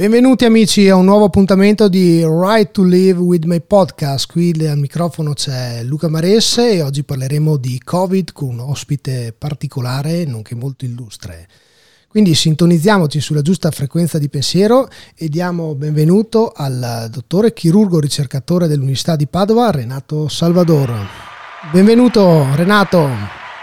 Benvenuti amici a un nuovo appuntamento di Right to Live with my podcast. Qui al microfono c'è Luca Maresse e oggi parleremo di Covid con un ospite particolare, nonché molto illustre. Quindi sintonizziamoci sulla giusta frequenza di pensiero e diamo benvenuto al dottore chirurgo ricercatore dell'Università di Padova, Renato Salvador. Benvenuto Renato.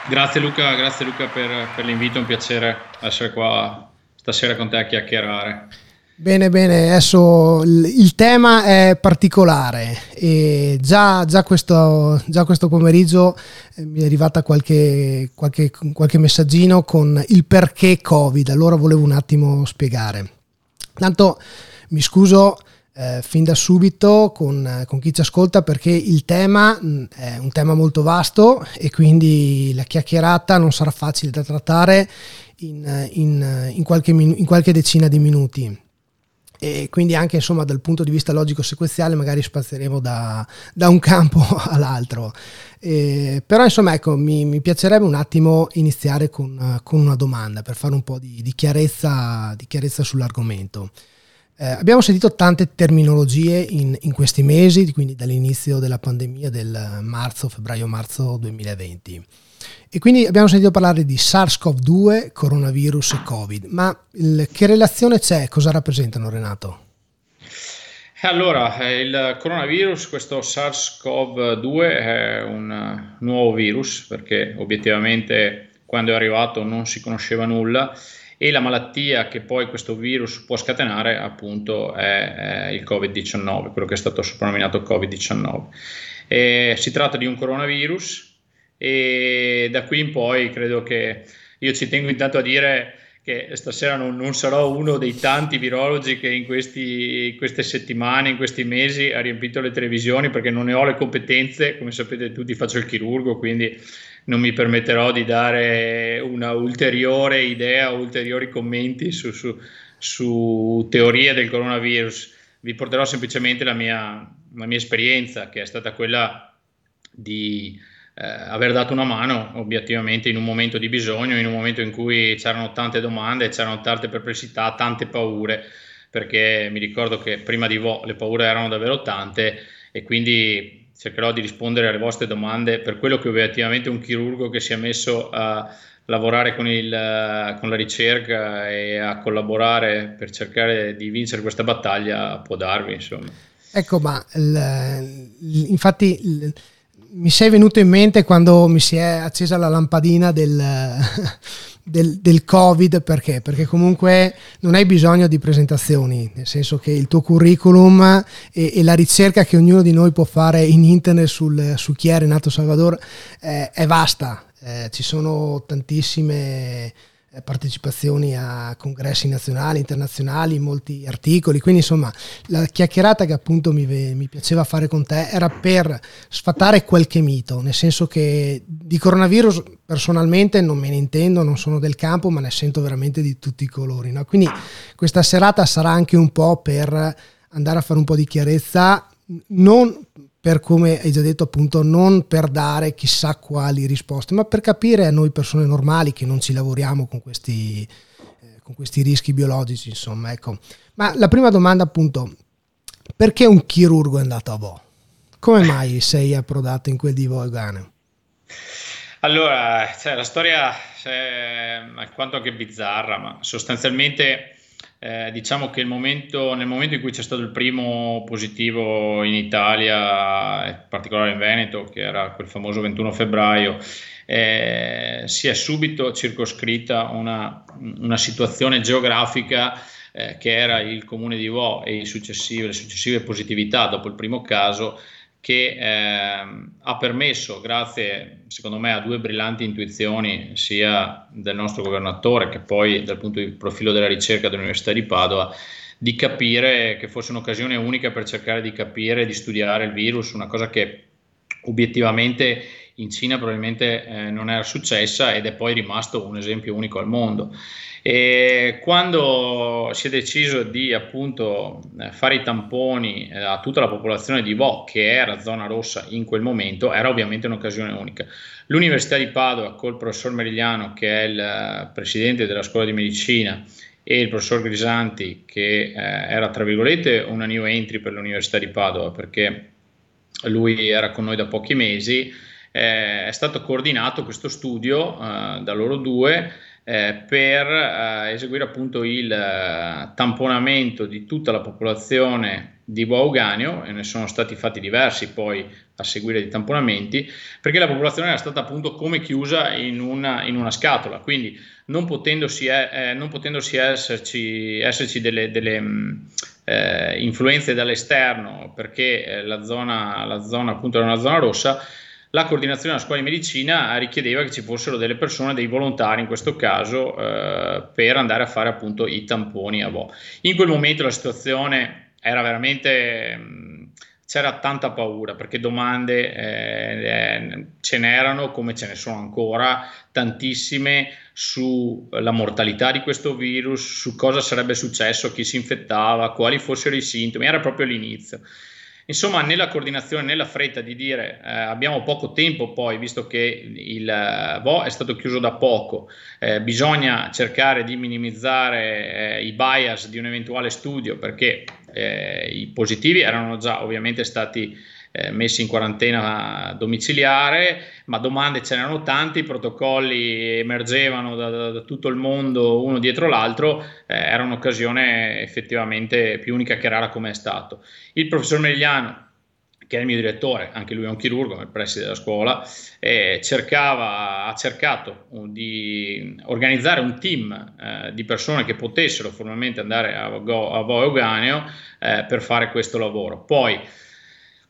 Grazie Luca, grazie Luca per, per l'invito, è un piacere essere qua stasera con te a chiacchierare. Bene, bene, adesso il tema è particolare e già, già, questo, già questo, pomeriggio eh, mi è arrivata qualche, qualche, qualche, messaggino con il perché Covid, allora volevo un attimo spiegare. Tanto mi scuso eh, fin da subito con, con, chi ci ascolta perché il tema mm, è un tema molto vasto e quindi la chiacchierata non sarà facile da trattare in, in, in, qualche, in qualche decina di minuti e quindi anche insomma dal punto di vista logico sequenziale magari spazieremo da, da un campo all'altro. Eh, però insomma ecco mi, mi, piacerebbe un attimo iniziare con, con, una domanda per fare un po' di, di, chiarezza, di chiarezza, sull'argomento. Eh, abbiamo sentito tante terminologie in, in, questi mesi quindi dall'inizio della pandemia del marzo febbraio marzo 2020 e quindi abbiamo sentito parlare di SARS-CoV-2, coronavirus e Covid, ma il, che relazione c'è? Cosa rappresentano Renato? Allora, eh, il coronavirus, questo SARS-CoV-2 è un nuovo virus perché obiettivamente quando è arrivato non si conosceva nulla e la malattia che poi questo virus può scatenare appunto è, è il Covid-19, quello che è stato soprannominato Covid-19. E si tratta di un coronavirus e da qui in poi credo che io ci tengo intanto a dire che stasera non, non sarò uno dei tanti virologi che in questi, queste settimane, in questi mesi ha riempito le televisioni perché non ne ho le competenze, come sapete tutti faccio il chirurgo, quindi non mi permetterò di dare una ulteriore idea ulteriori commenti su, su, su teorie del coronavirus. Vi porterò semplicemente la mia, la mia esperienza, che è stata quella di eh, aver dato una mano obiettivamente in un momento di bisogno, in un momento in cui c'erano tante domande, c'erano tante perplessità, tante paure, perché mi ricordo che prima di voi le paure erano davvero tante e quindi cercherò di rispondere alle vostre domande per quello che obiettivamente un chirurgo che si è messo a lavorare con, il, con la ricerca e a collaborare per cercare di vincere questa battaglia può darvi. Insomma. Ecco, ma il, infatti... Il mi sei venuto in mente quando mi si è accesa la lampadina del, del, del, Covid, perché? Perché comunque non hai bisogno di presentazioni, nel senso che il tuo curriculum e, e la ricerca che ognuno di noi può fare in internet sul, su chi è Renato Salvador eh, è vasta, eh, ci sono tantissime partecipazioni a congressi nazionali, internazionali, molti articoli, quindi insomma la chiacchierata che appunto mi, mi, piaceva fare con te era per sfatare qualche mito, nel senso che di coronavirus personalmente non me ne intendo, non sono del campo, ma ne sento veramente di tutti i colori. No? Quindi questa serata sarà anche un po' per andare a fare un po' di chiarezza, non per come hai già detto appunto non per dare chissà quali risposte ma per capire a noi persone normali che non ci lavoriamo con questi, eh, con questi rischi biologici insomma ecco ma la prima domanda appunto perché un chirurgo è andato a Vo? come mai sei approdato in quel di Vo Egane? Allora, cioè, la storia cioè, è alquanto anche bizzarra, ma sostanzialmente eh, diciamo che momento, nel momento in cui c'è stato il primo positivo in Italia, in particolare in Veneto, che era quel famoso 21 febbraio, eh, si è subito circoscritta una, una situazione geografica eh, che era il comune di Vo e le successive positività dopo il primo caso che eh, ha permesso, grazie secondo me a due brillanti intuizioni sia del nostro governatore che poi dal punto di profilo della ricerca dell'Università di Padova, di capire che fosse un'occasione unica per cercare di capire e di studiare il virus, una cosa che obiettivamente in Cina probabilmente eh, non era successa ed è poi rimasto un esempio unico al mondo. E quando si è deciso di appunto fare i tamponi eh, a tutta la popolazione di Vo, che era zona rossa in quel momento, era ovviamente un'occasione unica. L'Università di Padova, col professor Merigliano, che è il presidente della scuola di medicina, e il professor Grisanti, che eh, era tra virgolette una new entry per l'Università di Padova, perché lui era con noi da pochi mesi, eh, è stato coordinato questo studio eh, da loro due eh, per eh, eseguire appunto il eh, tamponamento di tutta la popolazione di Bauganio e ne sono stati fatti diversi poi a seguire di tamponamenti perché la popolazione era stata appunto come chiusa in una, in una scatola. Quindi non potendosi, eh, eh non potendosi esserci, esserci delle, delle mh, eh, influenze dall'esterno perché la zona, la zona appunto era una zona rossa la coordinazione della scuola di medicina richiedeva che ci fossero delle persone, dei volontari in questo caso, eh, per andare a fare appunto i tamponi a Vo. In quel momento la situazione era veramente... Mh, c'era tanta paura perché domande eh, eh, ce n'erano come ce ne sono ancora tantissime sulla mortalità di questo virus, su cosa sarebbe successo, chi si infettava, quali fossero i sintomi, era proprio l'inizio. Insomma, nella coordinazione, nella fretta di dire eh, abbiamo poco tempo poi, visto che il eh, VO è stato chiuso da poco, eh, bisogna cercare di minimizzare eh, i bias di un eventuale studio perché eh, i positivi erano già ovviamente stati eh, messi in quarantena domiciliare, ma domande ce n'erano tante, i protocolli emergevano da, da, da tutto il mondo uno dietro l'altro, eh, era un'occasione effettivamente più unica che rara come è stato. Il professor Merigliano che è il mio direttore, anche lui è un chirurgo, il preside della scuola, eh, cercava, ha cercato di organizzare un team eh, di persone che potessero formalmente andare a, Go, a Vo Euganeo eh, per fare questo lavoro. Poi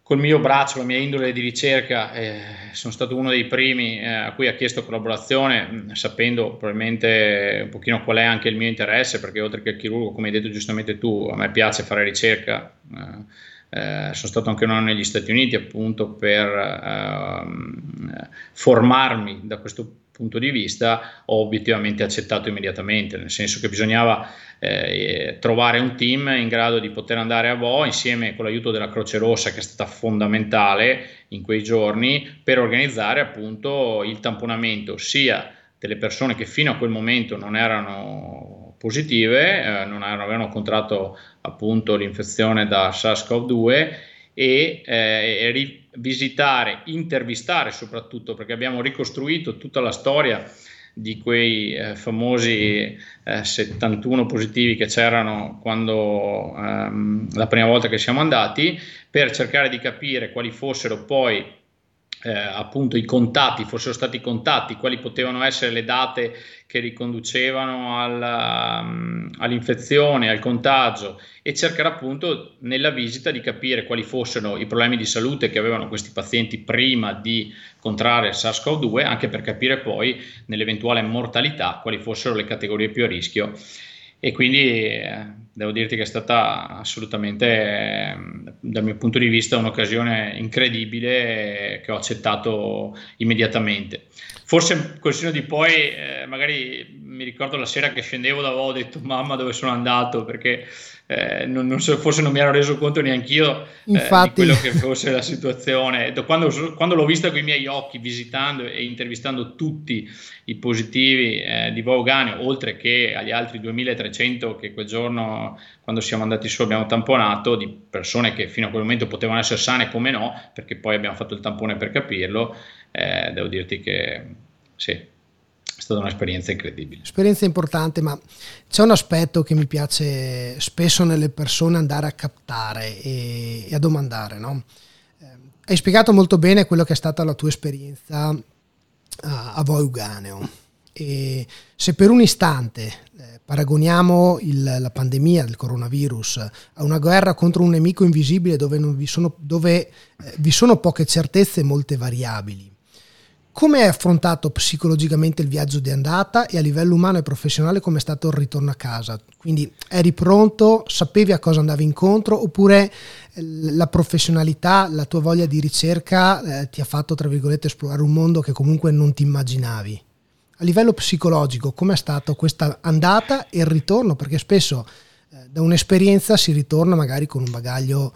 col mio braccio, la mia indole di ricerca, eh, sono stato uno dei primi eh, a cui ha chiesto collaborazione, mh, sapendo probabilmente un pochino qual è anche il mio interesse, perché oltre che il chirurgo, come hai detto giustamente tu, a me piace fare ricerca. Eh, eh, sono stato anche un anno negli Stati Uniti appunto per ehm, formarmi da questo punto di vista, ho obiettivamente accettato immediatamente, nel senso che bisognava eh, trovare un team in grado di poter andare a Vo insieme con l'aiuto della Croce Rossa che è stata fondamentale in quei giorni per organizzare appunto il tamponamento sia delle persone che fino a quel momento non erano positive, eh, non avevano contratto appunto l'infezione da SARS-CoV-2 e eh, visitare, intervistare soprattutto perché abbiamo ricostruito tutta la storia di quei eh, famosi eh, 71 positivi che c'erano quando ehm, la prima volta che siamo andati per cercare di capire quali fossero poi eh, appunto i contatti, fossero stati contatti, quali potevano essere le date che riconducevano alla, um, all'infezione, al contagio e cercare appunto nella visita di capire quali fossero i problemi di salute che avevano questi pazienti prima di contrarre SARS-CoV-2, anche per capire poi nell'eventuale mortalità quali fossero le categorie più a rischio. E quindi eh, devo dirti che è stata assolutamente, dal mio punto di vista, un'occasione incredibile che ho accettato immediatamente. Forse col seno di poi, eh, magari mi ricordo la sera che scendevo da Vo, ho detto mamma dove sono andato perché eh, non, non so, forse non mi ero reso conto neanche io eh, di quello che fosse la situazione. Quando, quando, l'ho vista con i miei occhi, visitando e intervistando tutti i positivi eh, di Vaugane, oltre che agli altri 2300 che quel giorno, quando siamo andati su, abbiamo tamponato, di persone che fino a quel momento potevano essere sane come no, perché poi abbiamo fatto il tampone per capirlo, eh, devo dirti che sì è stata un'esperienza incredibile. Esperienza importante, ma c'è un aspetto che mi piace spesso nelle persone andare a captare e, e a domandare. No? Eh, hai spiegato molto bene quello che è stata la tua esperienza a, a Voiuganeo. E se per un istante eh, paragoniamo il, la pandemia del coronavirus a una guerra contro un nemico invisibile dove, vi sono, dove eh, vi sono poche certezze e molte variabili, come è affrontato psicologicamente il viaggio di andata e a livello umano e professionale come è stato il ritorno a casa? Quindi eri pronto, sapevi a cosa andavi incontro oppure eh, la professionalità, la tua voglia di ricerca eh, ti ha fatto, tra virgolette, esplorare un mondo che comunque non ti immaginavi? A livello psicologico, come è stata questa andata e il ritorno? Perché spesso eh, da un'esperienza si ritorna magari con un bagaglio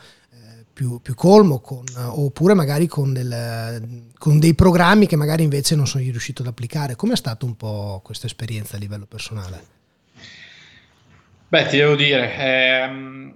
più, più colmo, con, oppure magari con, del, con, dei programmi che magari invece non sono riuscito ad applicare. Com'è stata un po' questa esperienza a livello personale? Beh, ti devo dire, ehm,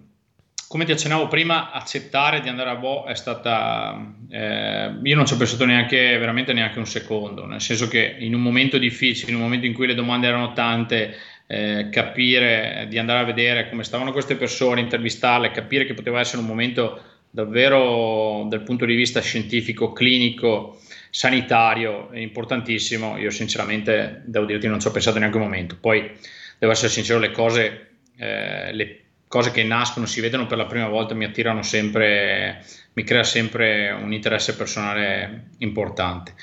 come ti accennavo prima, accettare di andare a Bo è stata. Eh, io non ci ho pensato neanche, veramente neanche un secondo, nel senso che in un momento difficile, in un momento in cui le domande erano tante, eh, capire, di andare a vedere come stavano queste persone, intervistarle, capire che poteva essere un momento davvero dal punto di vista scientifico, clinico, sanitario, importantissimo. Io sinceramente devo dirti non ci ho pensato neanche un momento. Poi devo essere sincero, le cose eh, le cose che nascono, si vedono per la prima volta, mi attirano sempre, mi crea sempre un interesse personale importante.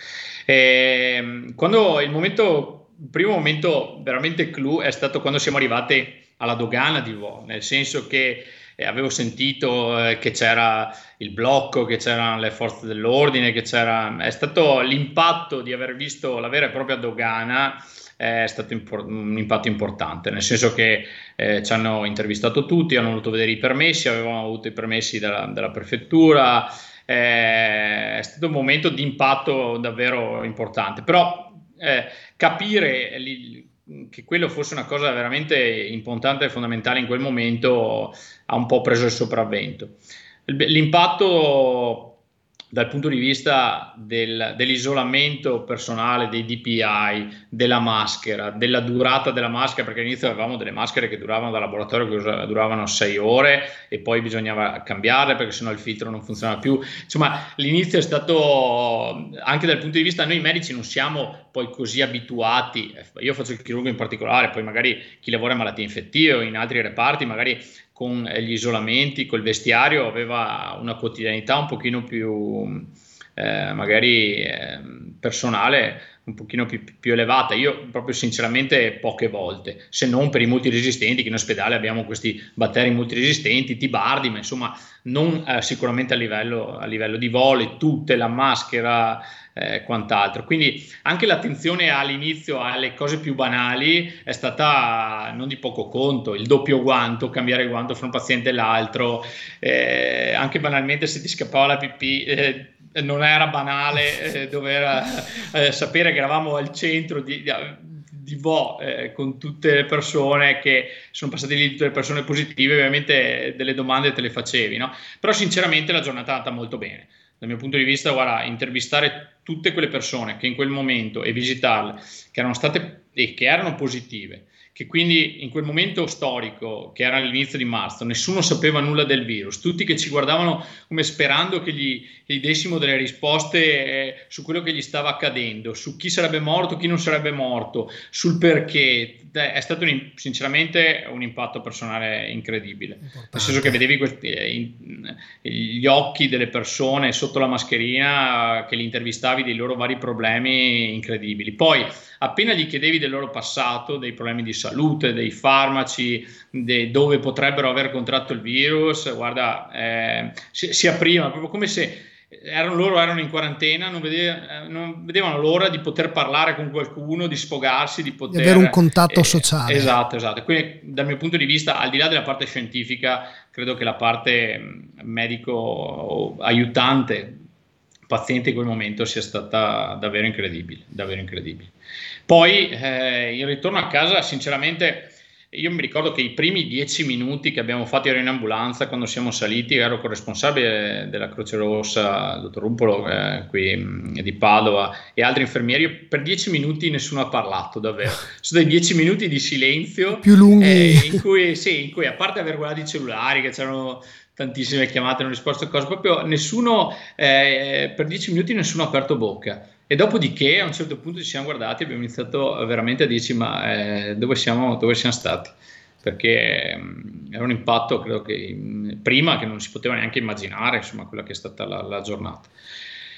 E, ehm, quando il momento, il primo momento veramente clou è stato quando siamo arrivati alla dogana di Vo, nel senso che eh, avevo sentito eh, che c'era il blocco, che c'erano le forze dell'ordine, che c'era... È stato l'impatto di aver visto la vera e propria dogana è stato impor- un impatto importante, nel senso che eh, ci hanno intervistato tutti, hanno voluto vedere i permessi, avevamo avuto i permessi della, della prefettura, eh, è stato un momento di impatto davvero importante, però eh, capire che quello fosse una cosa veramente importante e fondamentale in quel momento ha un po' preso il sopravvento. L'impatto dal punto di vista del, dell'isolamento personale, dei DPI, della maschera, della durata della maschera, perché all'inizio avevamo delle maschere che duravano da laboratorio che duravano 6 ore e poi bisognava cambiarle perché sennò il filtro non funzionava più. Insomma, l'inizio è stato anche dal punto di vista, noi medici non siamo poi così abituati, io faccio il chirurgo in particolare, poi magari chi lavora in malattie infettive o in altri reparti magari con gli isolamenti, col vestiario, aveva una quotidianità un pochino più eh, magari eh, personale, un pochino più, più, elevata. Io proprio sinceramente poche volte, se non per i multiresistenti, che in ospedale abbiamo questi batteri multiresistenti, tibardi, ma insomma non eh, sicuramente a livello, a livello di voli, tutte, la maschera, eh, quant'altro. Quindi anche l'attenzione all'inizio alle cose più banali è stata non di poco conto, il doppio guanto, cambiare il guanto fra un paziente e l'altro, eh, anche banalmente se ti scappava la pipì. Eh, non era banale eh, dover eh, sapere che eravamo al centro di, di di Vo eh, con tutte le persone che sono passate lì, tutte le persone positive, ovviamente delle domande te le facevi, no? Però sinceramente la giornata è andata molto bene. Dal mio punto di vista, guarda, intervistare tutte quelle persone che in quel momento e visitarle, che erano state e che erano positive, che quindi in quel momento storico, che era all'inizio di marzo, nessuno sapeva nulla del virus, tutti che ci guardavano come sperando che gli, che gli dessimo delle risposte eh, su quello che gli stava accadendo, su chi sarebbe morto, chi non sarebbe morto, sul perché. È stato un, sinceramente un impatto personale incredibile, Importante. nel senso che vedevi questi, eh, in, gli occhi delle persone sotto la mascherina che li intervistavi dei loro vari problemi incredibili. Poi appena gli chiedevi del loro passato, dei problemi di salute, dei farmaci, de, dove potrebbero aver contratto il virus, guarda, eh, si, si apriva proprio come se erano, loro erano in quarantena, non, vedeva, non, vedevano l'ora di poter parlare con qualcuno, di sfogarsi, di poter... Di avere un contatto eh, sociale. Esatto, esatto. Quindi dal mio punto di vista, al di là della parte scientifica, credo che la parte medico aiutante paziente in quel momento sia stata davvero incredibile, davvero incredibile. Poi eh, il ritorno a casa, sinceramente, io mi ricordo che i primi dieci minuti che abbiamo fatto ero in ambulanza quando siamo saliti, ero corresponsabile della Croce Rossa, il dottor Rumpolo eh, qui di Padova e altri infermieri, per dieci minuti nessuno ha parlato davvero, sono dei dieci minuti di silenzio più lunghi. eh, in, cui, sì, in cui a parte aver guardato i cellulari che c'erano tantissime chiamate, non risposto a cose, proprio nessuno, eh, per dieci minuti nessuno ha aperto bocca. E dopodiché a un certo punto ci siamo guardati e abbiamo iniziato veramente a dirci ma eh, dove, siamo, dove siamo stati? Perché mh, mm, era un impatto, credo che mm, prima che non si poteva neanche immaginare, insomma, quella che è stata la, la giornata.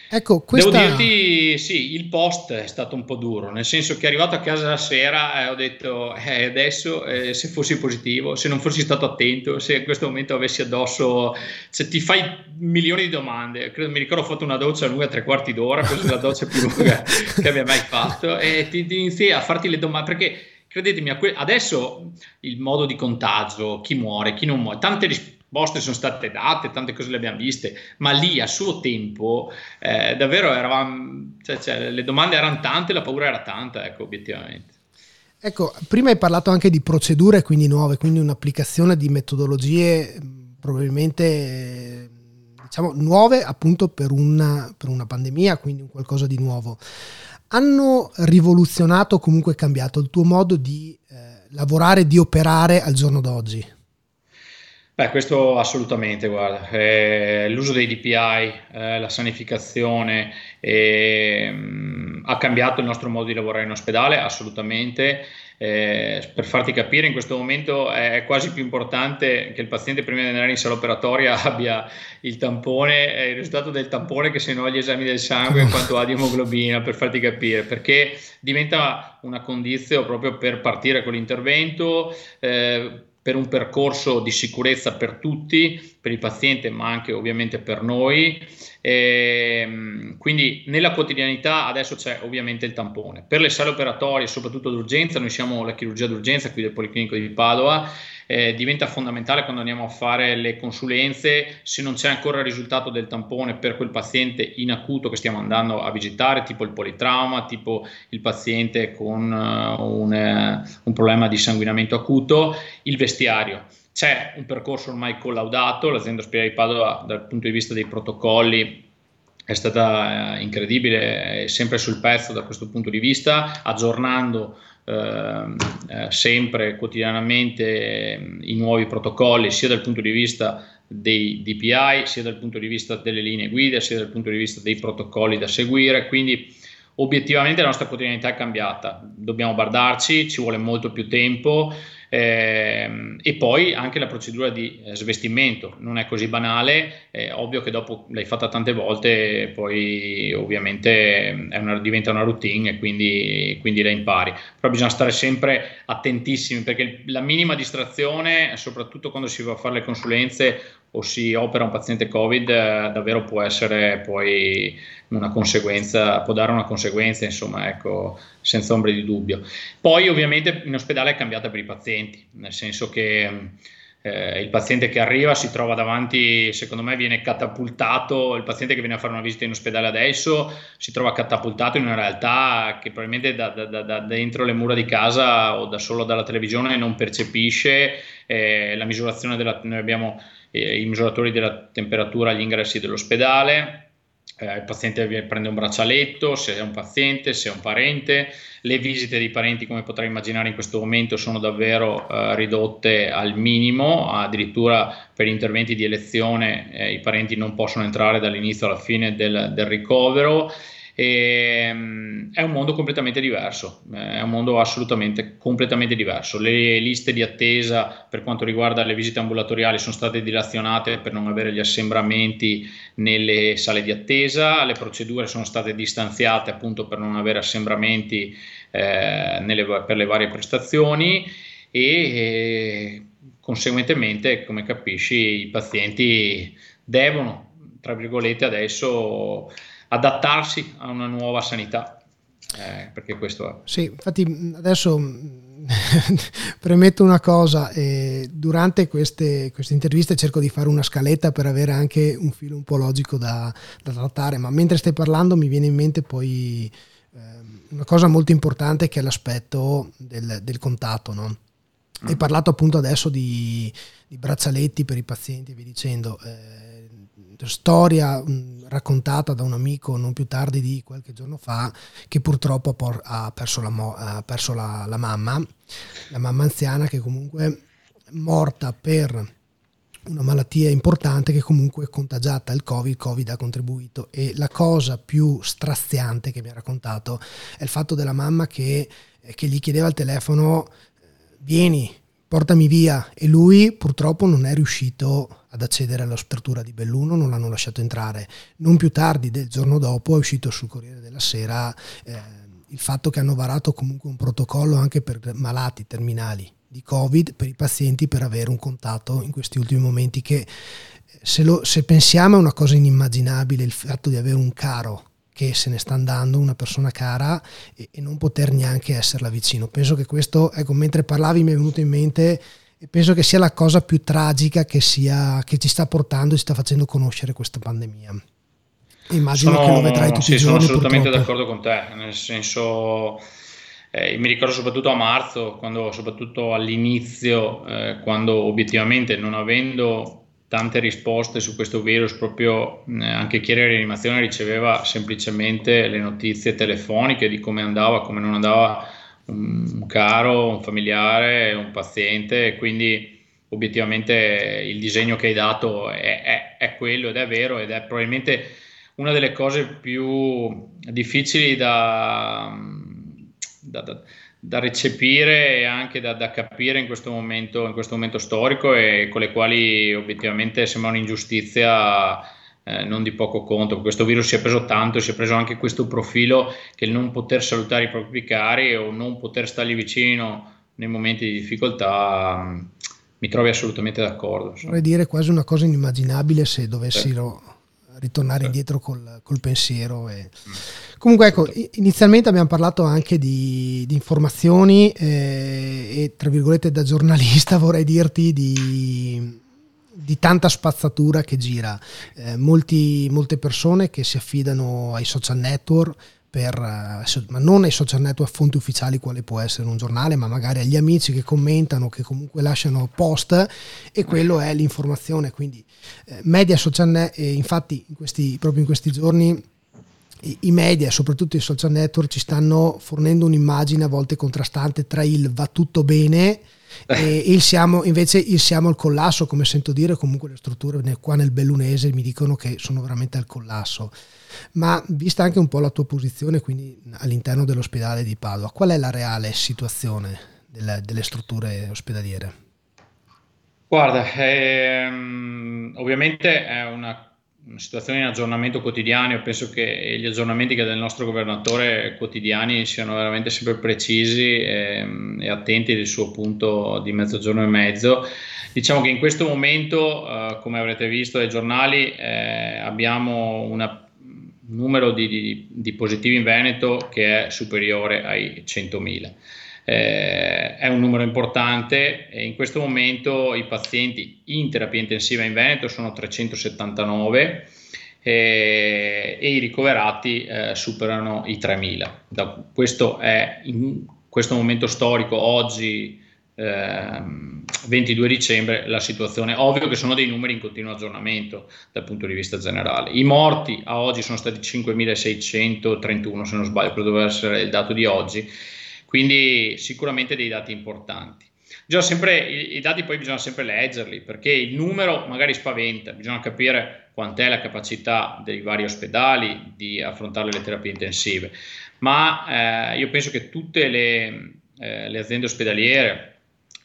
Ecco, questa... Devo dirti, sì, il post è stato un po' duro, nel senso che arrivato a casa la sera eh, ho detto, eh, adesso eh, se fossi positivo, se non fossi stato attento, se in questo momento avessi addosso, se ti fai milioni di domande, credo, mi ricordo ho fatto una doccia lunga tre quarti d'ora, questa è la doccia più lunga che abbia mai fatto, e ti, ti inizi a farti le domande, perché credetemi, adesso il modo di contagio, chi muore, chi non muore, tante risposte risposte sono state date, tante cose le abbiamo viste, ma lì a suo tempo eh, davvero eravamo, cioè, cioè, le domande erano tante, la paura era tanta, ecco, obiettivamente. Ecco, prima hai parlato anche di procedure quindi nuove, quindi un'applicazione di metodologie probabilmente diciamo nuove appunto per una, per una pandemia, quindi qualcosa di nuovo. Hanno rivoluzionato, comunque cambiato il tuo modo di eh, lavorare, di operare al giorno d'oggi? Beh, questo assolutamente, guarda, eh, l'uso dei DPI, eh, la sanificazione eh, ha cambiato il nostro modo di lavorare in ospedale, assolutamente. Eh, per farti capire, in questo momento è quasi più importante che il paziente prima di andare in sala operatoria abbia il tampone, eh, il risultato del tampone che se no gli esami del sangue in quanto ha di emoglobina, per farti capire, perché diventa una condizione proprio per partire con l'intervento. Per un percorso di sicurezza per tutti, per il paziente ma anche ovviamente per noi. E, ehm, quindi nella quotidianità adesso c'è ovviamente il tampone. Per le sale operatorie, soprattutto d'urgenza, noi siamo la chirurgia d'urgenza qui del Policlinico di Padova eh, diventa fondamentale quando andiamo a fare le consulenze, se non c'è ancora il risultato del tampone per quel paziente in acuto che stiamo andando a visitare, tipo il politrauma, tipo il paziente con uh, un, uh, un problema di sanguinamento acuto, il vestiario. C'è un percorso ormai collaudato, l'azienda ospedale di Padova dal punto di vista dei protocolli è stata incredibile, è sempre sul pezzo da questo punto di vista, aggiornando eh, sempre quotidianamente ehm, i nuovi protocolli sia dal punto di vista dei DPI, sia dal punto di vista delle linee guida, sia dal punto di vista dei protocolli da seguire. Quindi obiettivamente la nostra quotidianità è cambiata, dobbiamo guardarci, ci vuole molto più tempo eh, e poi anche la procedura di eh, svestimento. Non è così banale, è ovvio che dopo l'hai fatta tante volte poi ovviamente una, diventa una routine e quindi, quindi la impari, però bisogna stare sempre attentissimi perché la minima distrazione, soprattutto quando si va a fare le consulenze o si opera un paziente Covid, eh, davvero può essere poi una conseguenza, può dare una conseguenza, insomma, ecco, senza ombra di dubbio. Poi ovviamente in ospedale è cambiata per i pazienti, nel senso che eh, il paziente che arriva si trova davanti, secondo me viene catapultato, il paziente che viene a fare una visita in ospedale adesso si trova catapultato in una realtà che probabilmente da, da, da dentro le mura di casa o da solo dalla televisione non percepisce eh, la misurazione della, noi abbiamo eh, i misuratori della temperatura agli ingressi dell'ospedale, eh, il paziente prende un braccialetto, se è un paziente, se è un parente, le visite dei parenti come potrai immaginare in questo momento sono davvero eh, ridotte al minimo, addirittura per interventi di elezione eh, i parenti non possono entrare dall'inizio alla fine del, del ricovero e, um, è un mondo completamente diverso, è un mondo assolutamente completamente diverso. Le liste di attesa per quanto riguarda le visite ambulatoriali sono state dilazionate per non avere gli assembramenti nelle sale di attesa, le procedure sono state distanziate appunto per non avere assembramenti eh, nelle, per le varie prestazioni e eh, conseguentemente, come capisci, i pazienti devono, tra virgolette, adesso adattarsi a una nuova sanità. Eh, perché questo è. Sì, infatti adesso premetto una cosa, eh, durante queste, queste, interviste cerco di fare una scaletta per avere anche un filo un po' logico da, da trattare, ma mentre stai parlando mi viene in mente poi eh, una cosa molto importante che è l'aspetto del, del contatto. No? Hai mm. parlato appunto adesso di, di, braccialetti per i pazienti via dicendo. Eh, storia mh, raccontata da un amico non più tardi di qualche giorno fa che purtroppo ha perso, la, mo- ha perso la, la, mamma, la mamma anziana che comunque è morta per una malattia importante che comunque è contagiata. Il Covid, il Covid ha contribuito. E la cosa più straziante che mi ha raccontato è il fatto della mamma che, che gli chiedeva al telefono vieni, portami via e lui purtroppo non è riuscito ad accedere alla struttura di Belluno, non l'hanno lasciato entrare. Non più tardi del giorno dopo è uscito sul Corriere della Sera eh, il fatto che hanno varato comunque un protocollo anche per malati terminali di Covid, per i pazienti, per avere un contatto in questi ultimi momenti che eh, se, lo, se pensiamo è una cosa inimmaginabile il fatto di avere un caro che se ne sta andando, una persona cara e, e non poter neanche esserla vicino. Penso che questo, ecco, mentre parlavi mi è venuto in mente e penso che sia la cosa più tragica che, sia, che ci sta portando e ci sta facendo conoscere questa pandemia. Immagino sono, che lo vedrai tutti sì, i giorni. Sono assolutamente purtroppo. d'accordo con te, nel senso eh, mi ricordo soprattutto a marzo, quando, soprattutto all'inizio, eh, quando obiettivamente non avendo tante risposte su questo virus, proprio eh, anche chi era in rianimazione riceveva semplicemente le notizie telefoniche di come andava, come non andava un caro, un familiare, un paziente, quindi obiettivamente il disegno che hai dato è, è, è quello ed è vero ed è probabilmente una delle cose più difficili da, da, da, da recepire e anche da, capire in questo, momento, in questo momento storico e con le quali obiettivamente sembra un'ingiustizia eh, non di poco conto. Questo virus si è preso tanto, si è preso anche questo profilo che il non poter salutare i propri cari o non poter stargli vicino nei momenti di difficoltà mm, mi trovi assolutamente d'accordo. Insomma. Vorrei dire quasi una cosa inimmaginabile se dovessero sì. Ritornare indietro col, col pensiero. E... Mm. Comunque ecco, inizialmente abbiamo parlato anche di, di informazioni eh, e tra virgolette da giornalista vorrei dirti di di tanta spazzatura che gira. Eh, molti, molte persone che si affidano ai social network per, eh, ma non ai social network fonti ufficiali quale può essere un giornale, ma magari agli amici che commentano, che comunque lasciano post e quello è l'informazione. Quindi eh, media social network, infatti in questi, proprio in questi giorni i, i media, soprattutto i social network, ci stanno fornendo un'immagine a volte contrastante tra il va tutto bene e il siamo, invece il siamo al collasso, come sento dire, comunque le strutture qua nel Bellunese mi dicono che sono veramente al collasso. Ma vista anche un po' la tua posizione, quindi all'interno dell'ospedale di Padova, qual è la reale situazione delle, delle strutture ospedaliere? Guarda, ehm, ovviamente è una situazione in aggiornamento quotidiano, penso che gli aggiornamenti che del nostro governatore quotidiani siano veramente sempre precisi e, e attenti del suo punto di mezzogiorno e mezzo. Diciamo che in questo momento, eh, come avrete visto dai giornali, eh, abbiamo un numero di, di, di positivi in Veneto che è superiore ai 100.000 eh, è un numero importante e in questo momento i pazienti in terapia intensiva in Veneto sono 379 eh, e i ricoverati eh, superano i 3.000. Da, questo è in questo momento storico, oggi 22 ehm, dicembre, la situazione. Ovvio che sono dei numeri in continuo aggiornamento dal punto di vista generale. I morti a oggi sono stati 5.631, se non sbaglio, credo deve essere il dato di oggi quindi sicuramente dei dati importanti. Sempre, i, i, dati poi bisogna sempre leggerli perché il numero magari spaventa, bisogna capire quant'è la capacità dei vari ospedali di affrontare le terapie intensive, ma eh, io penso che tutte le, eh, le aziende ospedaliere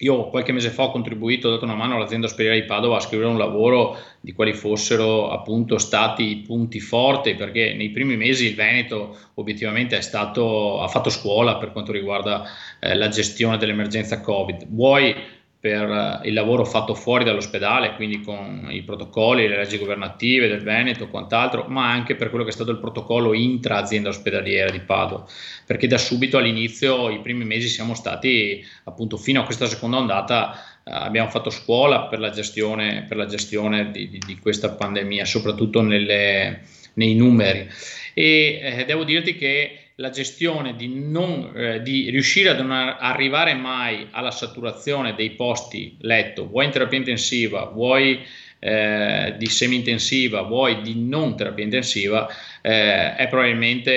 io qualche mese fa ho contribuito, ho dato una mano all'azienda ospedaliera di Padova a scrivere un lavoro di quali fossero appunto stati i punti forti, perché nei primi mesi il Veneto obiettivamente stato, ha fatto scuola per quanto riguarda eh, la gestione dell'emergenza Covid. Vuoi per il lavoro fatto fuori dall'ospedale, quindi con i protocolli, le leggi governative del Veneto e quant'altro, ma anche per quello che è stato il protocollo intra-azienda ospedaliera di Padova, perché da subito all'inizio, i primi mesi, siamo stati appunto fino a questa seconda ondata, eh, abbiamo fatto scuola per la gestione, per la gestione di, di, di, questa pandemia, soprattutto nelle, nei numeri. E eh, devo dirti che la gestione di, non, eh, di riuscire a non arrivare mai alla saturazione dei posti letto, vuoi in terapia intensiva, vuoi eh, di semi-intensiva, vuoi di non terapia intensiva, eh, è probabilmente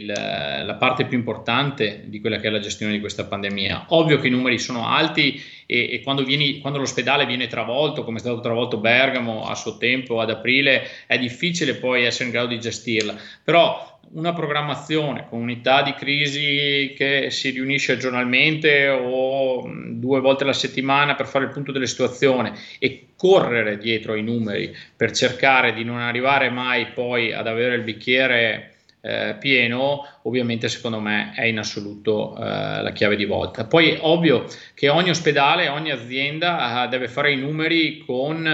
il, la parte più importante di quella che è la gestione di questa pandemia. Ovvio che i numeri sono alti e, e quando, vieni, quando, l'ospedale viene travolto, come è stato travolto Bergamo a suo tempo ad aprile, è difficile poi essere in grado di gestirla, però una programmazione con unità di crisi che si riunisce giornalmente o due volte alla settimana per fare il punto della situazione e correre dietro ai numeri per cercare di non arrivare mai poi ad avere il bicchiere eh, pieno, ovviamente secondo me è in assoluto eh, la chiave di volta. Poi è ovvio che ogni ospedale, ogni azienda eh, deve fare i numeri con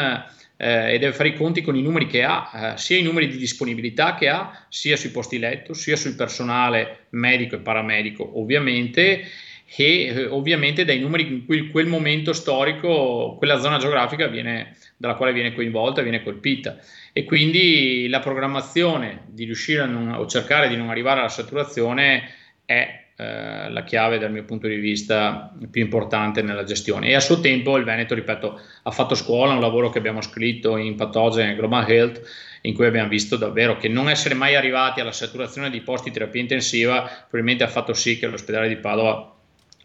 eh, e deve fare i conti con i numeri che ha, eh, sia i numeri di disponibilità che ha, sia sui posti letto, sia sul personale medico e paramedico, ovviamente, e eh, ovviamente dai numeri in cui quel momento storico, quella zona geografica viene, dalla quale viene coinvolta, viene colpita. E quindi la programmazione di riuscire a non, o cercare di non arrivare alla saturazione è eh, la chiave dal mio punto di vista più importante nella gestione. E a suo tempo il Veneto, ripeto, ha fatto scuola, un lavoro che abbiamo scritto in Patogene Global Health, in cui abbiamo visto davvero che non essere mai arrivati alla saturazione di posti di terapia intensiva probabilmente ha fatto sì che l'ospedale di Padova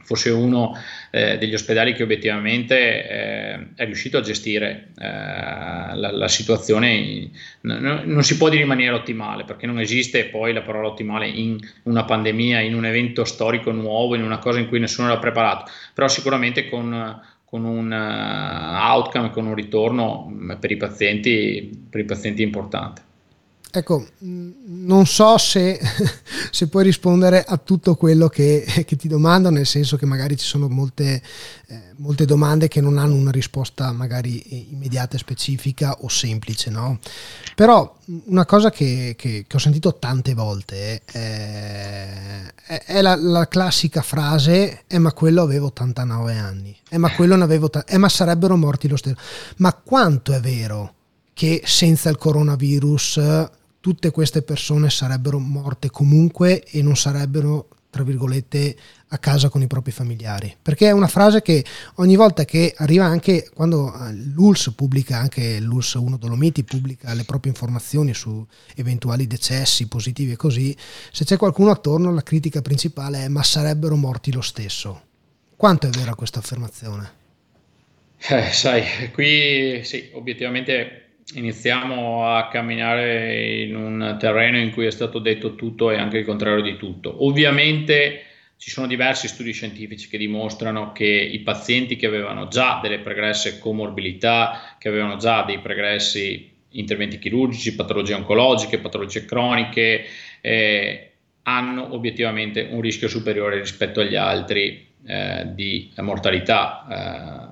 fosse uno eh, degli ospedali che obiettivamente eh, è riuscito a gestire eh, la, la, situazione, no, non si può dire in maniera ottimale perché non esiste poi la parola ottimale in una pandemia, in un evento storico nuovo, in una cosa in cui nessuno era preparato, però sicuramente con, con un uh, outcome, con un ritorno mm, per i pazienti, per i pazienti importante. Ecco, non so se, se, puoi rispondere a tutto quello che, che, ti domando, nel senso che magari ci sono molte, eh, molte, domande che non hanno una risposta magari immediata, specifica o semplice, no? Però una cosa che, che, che ho sentito tante volte eh, è, è la, la, classica frase, eh ma quello avevo 89 anni, eh ma quello ne avevo, t- eh ma sarebbero morti lo stesso. Ma quanto è vero? che senza il coronavirus tutte queste persone sarebbero morte comunque e non sarebbero tra virgolette a casa con i propri familiari perché è una frase che ogni volta che arriva anche quando eh, l'ULS pubblica anche l'ULS 1 Dolomiti pubblica le proprie informazioni su eventuali decessi positivi e così se c'è qualcuno attorno la critica principale è ma sarebbero morti lo stesso quanto è vera questa affermazione? Eh, sai, qui sì, obiettivamente iniziamo a camminare in un terreno in cui è stato detto tutto e anche il contrario di tutto. Ovviamente ci sono diversi studi scientifici che dimostrano che i pazienti che avevano già delle pregresse comorbilità, che avevano già dei pregressi interventi chirurgici, patologie oncologiche, patologie croniche, eh, hanno obiettivamente un rischio superiore rispetto agli altri eh, di mortalità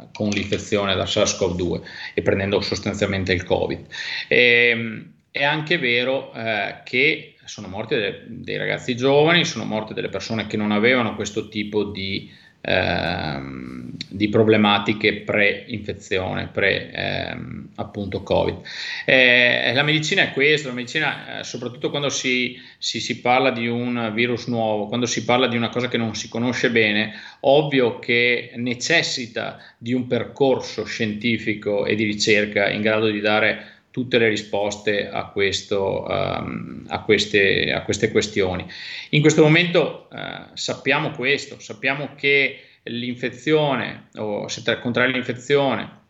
eh, con l'infezione da SARS-CoV-2 e prendendo sostanzialmente il Covid. E, ehm, è anche vero eh, che sono morti dei, dei ragazzi giovani, sono morte delle persone che non avevano questo tipo di ehm, di problematiche pre-infezione, pre ehm, appunto Covid. Eh, la medicina è questo, la medicina eh, soprattutto quando si, si, si, parla di un virus nuovo, quando si parla di una cosa che non si conosce bene, ovvio che necessita di un percorso scientifico e di ricerca in grado di dare tutte le risposte a, questo, um, a, queste, a, queste, questioni. In questo momento uh, sappiamo questo, sappiamo che l'infezione o se tra, contrarre l'infezione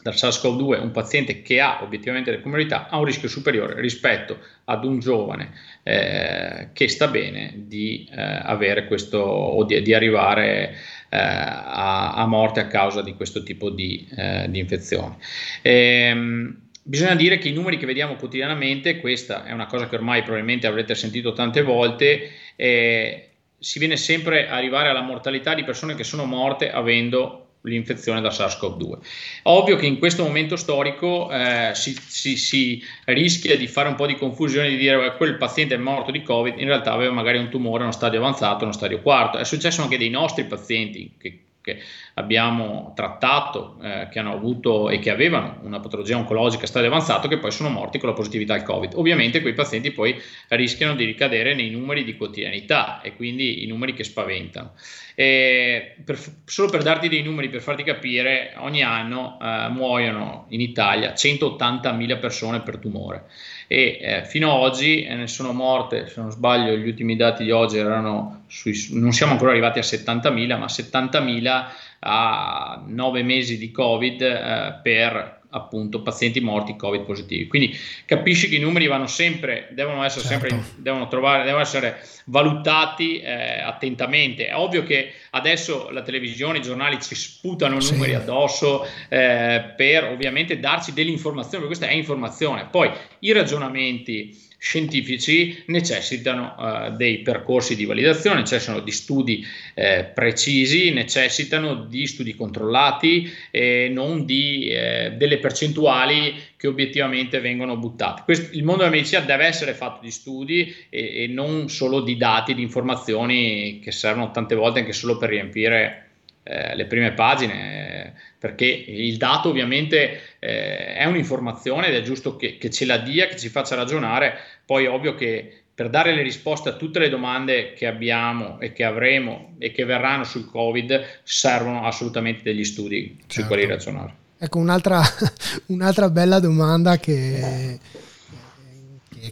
dal SARS-CoV-2 un paziente che ha obiettivamente le comorbidità ha un rischio superiore rispetto ad un giovane eh, che sta bene di eh, avere questo o di, di arrivare eh, a, a, morte a causa di questo tipo di, eh, di infezione. Ehm, Bisogna dire che i numeri che vediamo quotidianamente, questa è una cosa che ormai probabilmente avrete sentito tante volte, eh, si viene sempre a arrivare alla mortalità di persone che sono morte avendo l'infezione da SARS-CoV-2. Ovvio che in questo momento storico eh, si, si, si, rischia di fare un po' di confusione, di dire che quel paziente è morto di Covid, in realtà aveva magari un tumore, uno stadio avanzato, uno stadio quarto. È successo anche dei nostri pazienti che che abbiamo trattato, eh, che hanno avuto e che avevano una patologia oncologica a stadio avanzato, che poi sono morti con la positività al Covid. Ovviamente quei pazienti poi rischiano di ricadere nei numeri di quotidianità e quindi i numeri che spaventano. Per, solo per darti dei numeri, per farti capire, ogni anno eh, muoiono in Italia 180.000 persone per tumore. E eh, fino ad oggi eh, ne sono morte, se non sbaglio gli ultimi dati di oggi erano, sui, non siamo ancora arrivati a 70.000, ma 70.000 a 9 mesi di Covid eh, per appunto pazienti morti covid positivi quindi capisci che i numeri vanno sempre devono essere certo. sempre devono trovare devono essere valutati eh, attentamente è ovvio che adesso la televisione i giornali ci sputano sì. numeri addosso eh, per ovviamente darci dell'informazione perché questa è informazione poi i ragionamenti scientifici necessitano uh, dei percorsi di validazione, necessitano di studi eh, precisi, necessitano di studi controllati e non di eh, delle percentuali che obiettivamente vengono buttate. Questo, il mondo della medicina deve essere fatto di studi e, e non solo di dati, di informazioni che servono tante volte anche solo per riempire eh, le prime pagine, perché il dato ovviamente eh, è un'informazione ed è giusto che, che, ce la dia, che ci faccia ragionare, poi ovvio che per dare le risposte a tutte le domande che abbiamo e che avremo e che verranno sul Covid, servono assolutamente degli studi certo. sui quali ragionare. Ecco, un'altra, un'altra bella domanda che,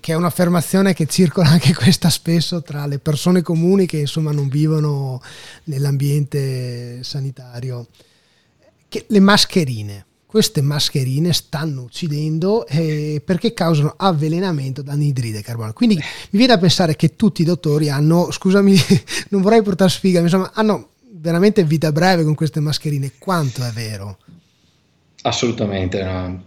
che è un'affermazione che circola anche questa spesso tra le persone comuni che insomma non vivono nell'ambiente sanitario. Che le mascherine queste mascherine stanno uccidendo eh, perché causano avvelenamento da anidride carbonica. Quindi mi viene da pensare che tutti i dottori hanno, scusami, non vorrei portare sfiga, insomma, hanno veramente vita breve con queste mascherine. Quanto è vero? Assolutamente no.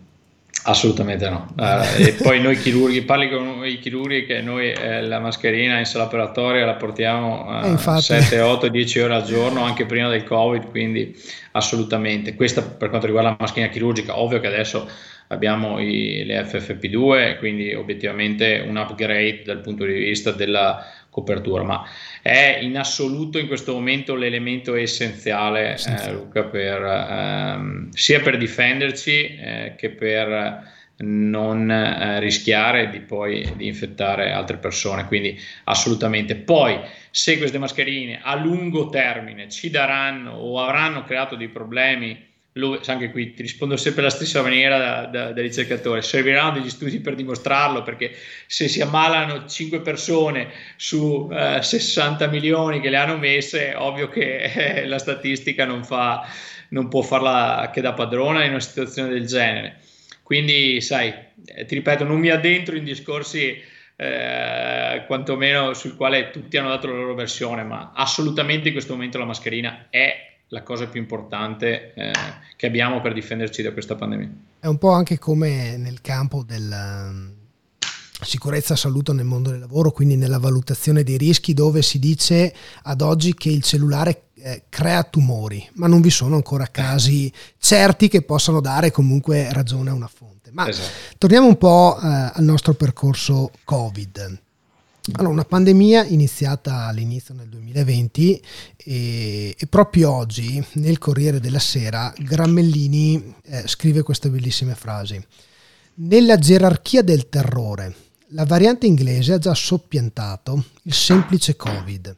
Assolutamente no. Uh, e poi noi chirurghi, parli con i chirurghi che noi eh, la mascherina in sala operatoria la portiamo eh, 7, 8, 10 ore al giorno anche prima del Covid, quindi assolutamente. Questa per quanto riguarda la mascherina chirurgica, ovvio che adesso abbiamo i, le FFP2, quindi obiettivamente un upgrade dal punto di vista della copertura, ma è in assoluto in questo momento l'elemento essenziale, eh, Luca, per, ehm, sia per difenderci eh, che per non eh, rischiare di poi di infettare altre persone quindi assolutamente. Poi se queste mascherine a lungo termine ci daranno o avranno creato dei problemi lo, anche qui ti rispondo sempre alla stessa maniera da, da, da, ricercatore, serviranno degli studi per dimostrarlo perché se si ammalano 5 persone su eh, 60 milioni che le hanno messe, ovvio che eh, la statistica non, fa, non può farla che da padrona in una situazione del genere. Quindi, sai, eh, ti ripeto, non mi addentro in discorsi eh, quantomeno sul quale tutti hanno dato la loro versione, ma assolutamente in questo momento la mascherina è la cosa più importante eh, che abbiamo per difenderci da questa pandemia. È un po' anche come nel campo della um, sicurezza e salute nel mondo del lavoro, quindi nella valutazione dei rischi, dove si dice ad oggi che il cellulare eh, crea tumori, ma non vi sono ancora casi certi che possano dare comunque ragione a una fonte. Ma esatto. torniamo un po' eh, al nostro percorso Covid. Allora, una pandemia iniziata all'inizio nel 2020 e, e proprio oggi nel Corriere della Sera Grammellini eh, scrive queste bellissime frasi. Nella gerarchia del terrore, la variante inglese ha già soppiantato il semplice Covid,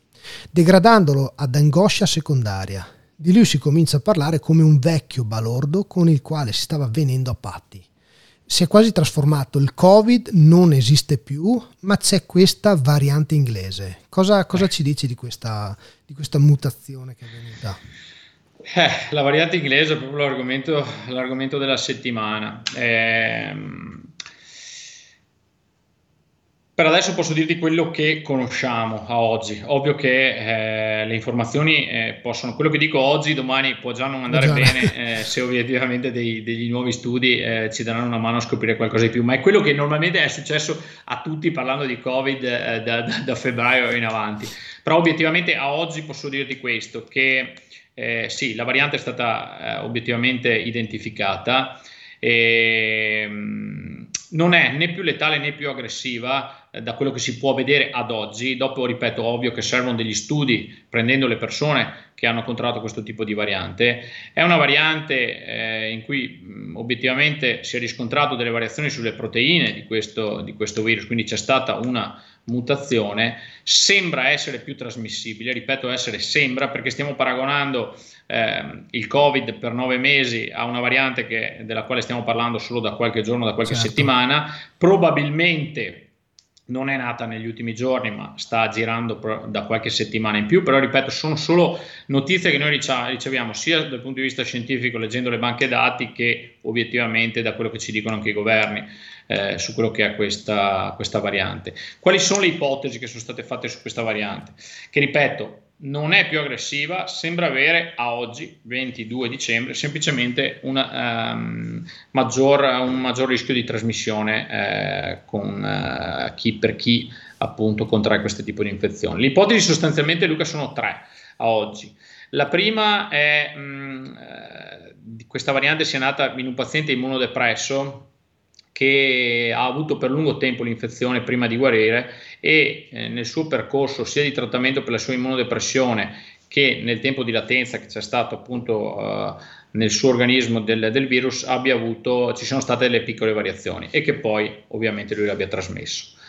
degradandolo ad angoscia secondaria. Di lui si comincia a parlare come un vecchio balordo con il quale si stava venendo a patti si è quasi trasformato, il Covid non esiste più, ma c'è questa variante inglese. Cosa, cosa ci dici di questa, di questa, mutazione che è venuta? Eh, la variante inglese è proprio l'argomento, l'argomento della settimana. Eh, per adesso posso dirti quello che conosciamo a oggi. Ovvio che eh, le informazioni eh, possono, quello che dico oggi, domani può già non andare già. bene eh, se ovviamente dei, degli nuovi studi eh, ci daranno una mano a scoprire qualcosa di più, ma è quello che normalmente è successo a tutti parlando di Covid eh, da, da, da, febbraio in avanti. Però obiettivamente a oggi posso dirti questo, che eh, sì, la variante è stata obiettivamente identificata. E, ehm, non è né più letale né più aggressiva da quello che si può vedere ad oggi. Dopo, ripeto, ovvio che servono degli studi prendendo le persone che hanno contratto questo tipo di variante. È una variante eh, in cui mh, obiettivamente si è riscontrato delle variazioni sulle proteine di questo, di questo virus, quindi c'è stata una mutazione, sembra essere più trasmissibile, ripeto essere sembra perché stiamo paragonando eh, il Covid per nove mesi a una variante che, della quale stiamo parlando solo da qualche giorno, da qualche certo. settimana, probabilmente non è nata negli ultimi giorni, ma sta girando da qualche settimana in più, però ripeto, sono solo notizie che noi riceviamo sia dal punto di vista scientifico leggendo le banche dati che obiettivamente da quello che ci dicono anche i governi eh, su quello che è questa, questa variante. Quali sono le ipotesi che sono state fatte su questa variante? Che ripeto, non è più aggressiva, sembra avere a oggi, 22 dicembre, semplicemente una, um, maggior, un maggior rischio di trasmissione eh, con uh, chi per chi appunto contrae questo tipo di infezioni. Le ipotesi sostanzialmente, Luca, sono tre a oggi. La prima è um, uh, questa variante sia nata in un paziente immunodepresso che ha avuto per lungo tempo l'infezione prima di guarire e eh, nel suo percorso sia di trattamento per la sua immunodepressione che nel tempo di latenza che c'è stato appunto uh, nel suo organismo del, del, virus abbia avuto, ci sono state delle piccole variazioni e che poi ovviamente lui l'abbia trasmesso.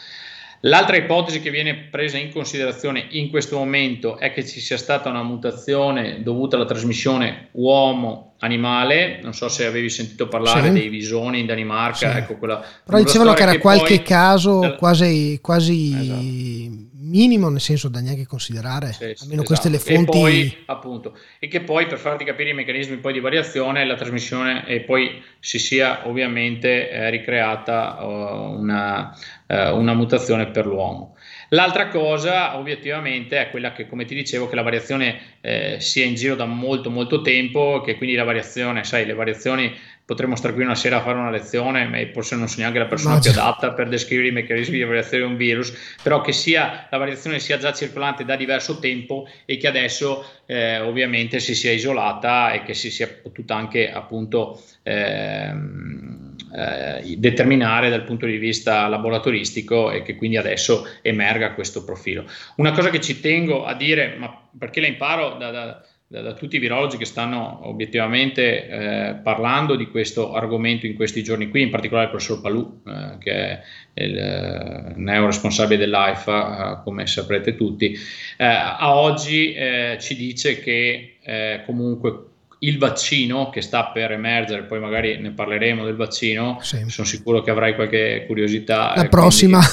L'altra ipotesi che viene presa in considerazione in questo momento è che ci sia stata una mutazione dovuta alla trasmissione uomo-animale. Non so se avevi sentito parlare sì. dei visoni in Danimarca. Sì. Ecco quella, Però dicevano che era che qualche poi, caso quasi, quasi esatto minimo, nel senso da neanche considerare, sì, almeno esatto. queste le fonti. E poi, appunto, e che poi per farti capire i meccanismi poi di variazione, la trasmissione e poi si sia ovviamente eh, ricreata uh, una, uh, una mutazione per l'uomo. L'altra cosa obiettivamente è quella che, come ti dicevo, che la variazione eh, sia in giro da molto molto tempo, che quindi la variazione, sai, le variazioni potremmo stare qui una sera a fare una lezione, ma forse non sono neanche la persona più adatta per descrivere i meccanismi di variazione di un virus, però che sia, la variazione sia già circolante da diverso tempo e che adesso eh, ovviamente si sia isolata e che si sia potuta anche appunto ehm, eh, determinare dal punto di vista laboratoristico e che quindi adesso emerga questo profilo. Una cosa che ci tengo a dire, ma perché la imparo da, da, da, da tutti i virologi che stanno obiettivamente eh, parlando di questo argomento in questi giorni qui, in particolare il professor Palù, eh, che è il eh, neoresponsabile dell'AIFA, eh, come saprete tutti, eh, a oggi ci dice che comunque il vaccino che sta per emergere, poi magari ne parleremo del vaccino, sì. sono sicuro che avrai qualche curiosità. La prossima.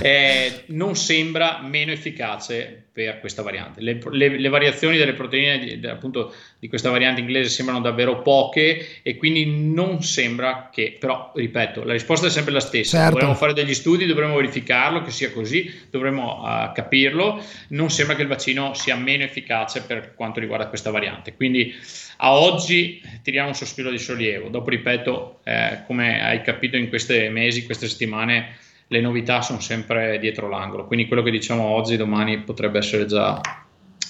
Eh, non sembra meno efficace per questa variante. Le, le, le variazioni delle proteine appunto, di questa variante inglese sembrano davvero poche e quindi non sembra che, però ripeto, la risposta è sempre la stessa. Certo. Dovremmo fare degli studi, dovremmo verificarlo, che sia così, dovremmo uh, capirlo. Non sembra che il vaccino sia meno efficace per quanto riguarda questa variante. Quindi a oggi tiriamo un sospiro di sollievo. Dopo, ripeto, eh, come hai capito in questi mesi, queste settimane, le novità sono sempre dietro l'angolo, quindi quello che diciamo oggi, domani potrebbe essere già,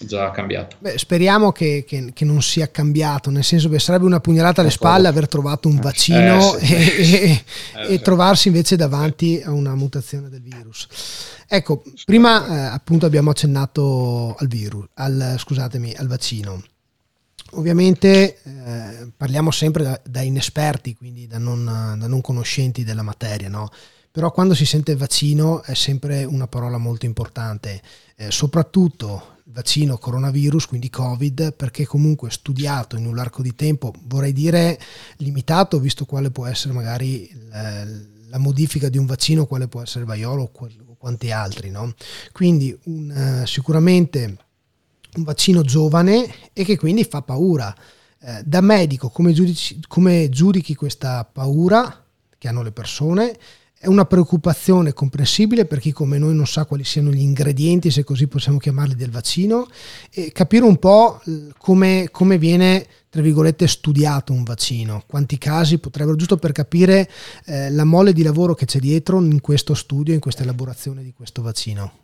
già cambiato. Beh, speriamo che, che, che, non sia cambiato, nel senso che sarebbe una pugnalata alle spalle aver trovato un vaccino eh, sì, e, sì. e, eh, e trovarsi invece davanti a una mutazione del virus. Ecco, prima eh, appunto abbiamo accennato al virus, al, scusatemi, al vaccino. Ovviamente eh, parliamo sempre da, da, inesperti, quindi da non, da non conoscenti della materia, no? Però quando si sente vaccino è sempre una parola molto importante, eh, soprattutto vaccino coronavirus, quindi Covid, perché comunque studiato in un arco di tempo, vorrei dire limitato, visto quale può essere magari la, la modifica di un vaccino, quale può essere il vaiolo o, quanti altri. No? Quindi un, uh, sicuramente un vaccino giovane e che quindi fa paura. Eh, da medico, come, giudici, come giudichi questa paura che hanno le persone? È una preoccupazione comprensibile per chi come noi non sa quali siano gli ingredienti, se così possiamo chiamarli, del vaccino, e capire un po' come, come viene, tra virgolette, studiato un vaccino, quanti casi potrebbero, giusto per capire eh, la mole di lavoro che c'è dietro in questo studio, in questa elaborazione di questo vaccino.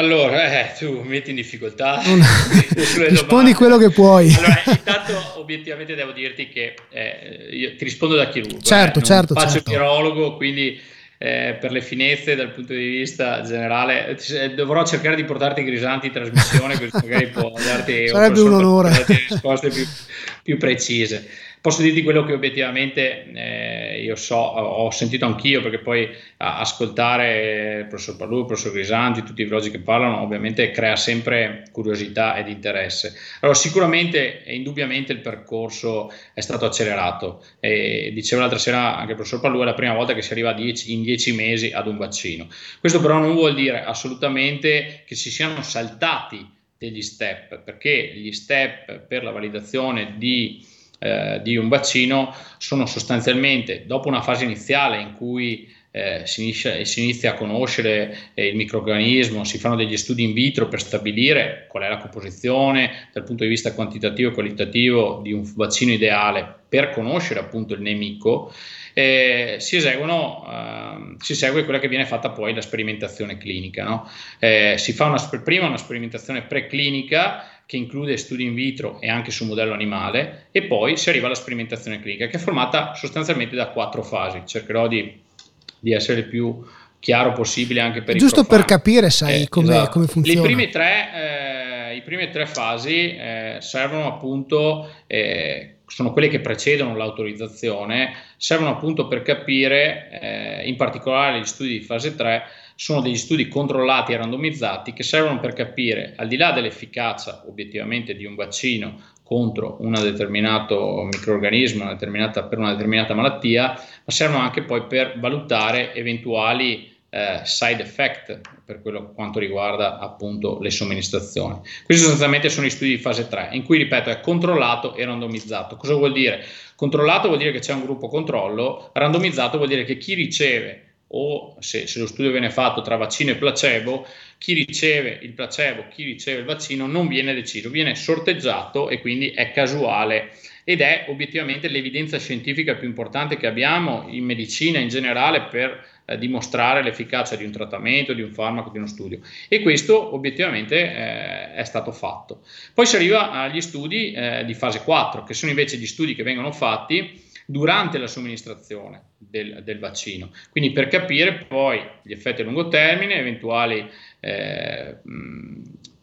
Allora, eh, tu metti in difficoltà. Rispondi quello che puoi. Allora, intanto obiettivamente devo dirti che eh, io ti rispondo da chirurgo. Certo, eh, certo. Faccio certo. virologo, quindi eh, per le finezze dal punto di vista generale eh, dovrò cercare di portarti grisanti in trasmissione, così magari può darti, Sarebbe un, un onore. risposte più, più precise. Posso dirti quello che obiettivamente eh, io so, ho sentito anch'io, perché poi ascoltare il professor Palù, il professor Grisanti, tutti i virologi che parlano, ovviamente crea sempre curiosità ed interesse. Allora, sicuramente e indubbiamente il percorso è stato accelerato. E dicevo l'altra sera anche il professor Palù, è la prima volta che si arriva dieci, in dieci mesi ad un vaccino. Questo però non vuol dire assolutamente che si siano saltati degli step, perché gli step per la validazione di eh, di un vaccino sono sostanzialmente dopo una fase iniziale in cui eh, si, inizia, si, inizia, a conoscere eh, il microorganismo, si fanno degli studi in vitro per stabilire qual è la composizione dal punto di vista quantitativo e qualitativo di un vaccino ideale per conoscere appunto il nemico, eh, si, eseguono, eh, si segue quella che viene fatta poi la sperimentazione clinica. No? Eh, si fa una, prima una sperimentazione preclinica che include studi in vitro e anche su modello animale e poi si arriva alla sperimentazione clinica che è formata sostanzialmente da quattro fasi. Cercherò di, di essere il più chiaro possibile anche per Giusto i per capire, sai, eh, come, esatto. come, funziona. Le prime tre, eh, le prime tre fasi eh, servono appunto, eh, sono quelle che precedono l'autorizzazione, servono appunto per capire, eh, in particolare gli studi di fase 3, sono degli studi controllati e randomizzati che servono per capire, al di là dell'efficacia obiettivamente di un vaccino contro un determinato microorganismo una per una determinata malattia, ma servono anche poi per valutare eventuali eh, side effect per quello quanto riguarda appunto le somministrazioni. Questi sostanzialmente sono i studi di fase 3, in cui ripeto è controllato e randomizzato. Cosa vuol dire? Controllato vuol dire che c'è un gruppo controllo, randomizzato vuol dire che chi riceve o se, se, lo studio viene fatto tra vaccino e placebo, chi riceve il placebo, chi riceve il vaccino non viene deciso, viene sorteggiato e quindi è casuale ed è obiettivamente l'evidenza scientifica più importante che abbiamo in medicina in generale per eh, dimostrare l'efficacia di un trattamento, di un farmaco, di uno studio. E questo obiettivamente eh, è stato fatto. Poi si arriva agli studi eh, di fase 4, che sono invece gli studi che vengono fatti durante la somministrazione del, del, vaccino. Quindi per capire poi gli effetti a lungo termine, eventuali eh,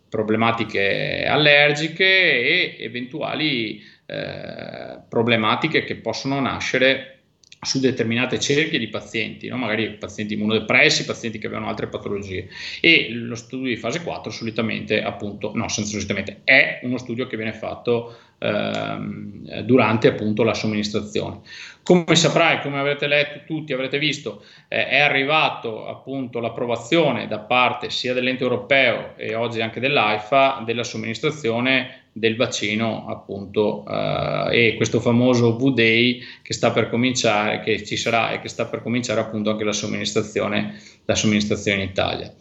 problematiche allergiche e eventuali eh, problematiche che possono nascere su determinate cerchie di pazienti, no? magari pazienti immunodepressi, pazienti che avevano altre patologie. E lo studio di fase 4 solitamente, appunto, no, senza solitamente, è uno studio che viene fatto ehm, durante appunto la somministrazione. Come saprai, come avrete letto tutti, avrete visto, eh, è arrivato appunto l'approvazione da parte sia dell'ente europeo e oggi anche dell'AIFA della somministrazione del vaccino appunto eh, e questo famoso V-Day che sta per cominciare, che ci sarà e che sta per cominciare appunto anche la somministrazione, la somministrazione in Italia.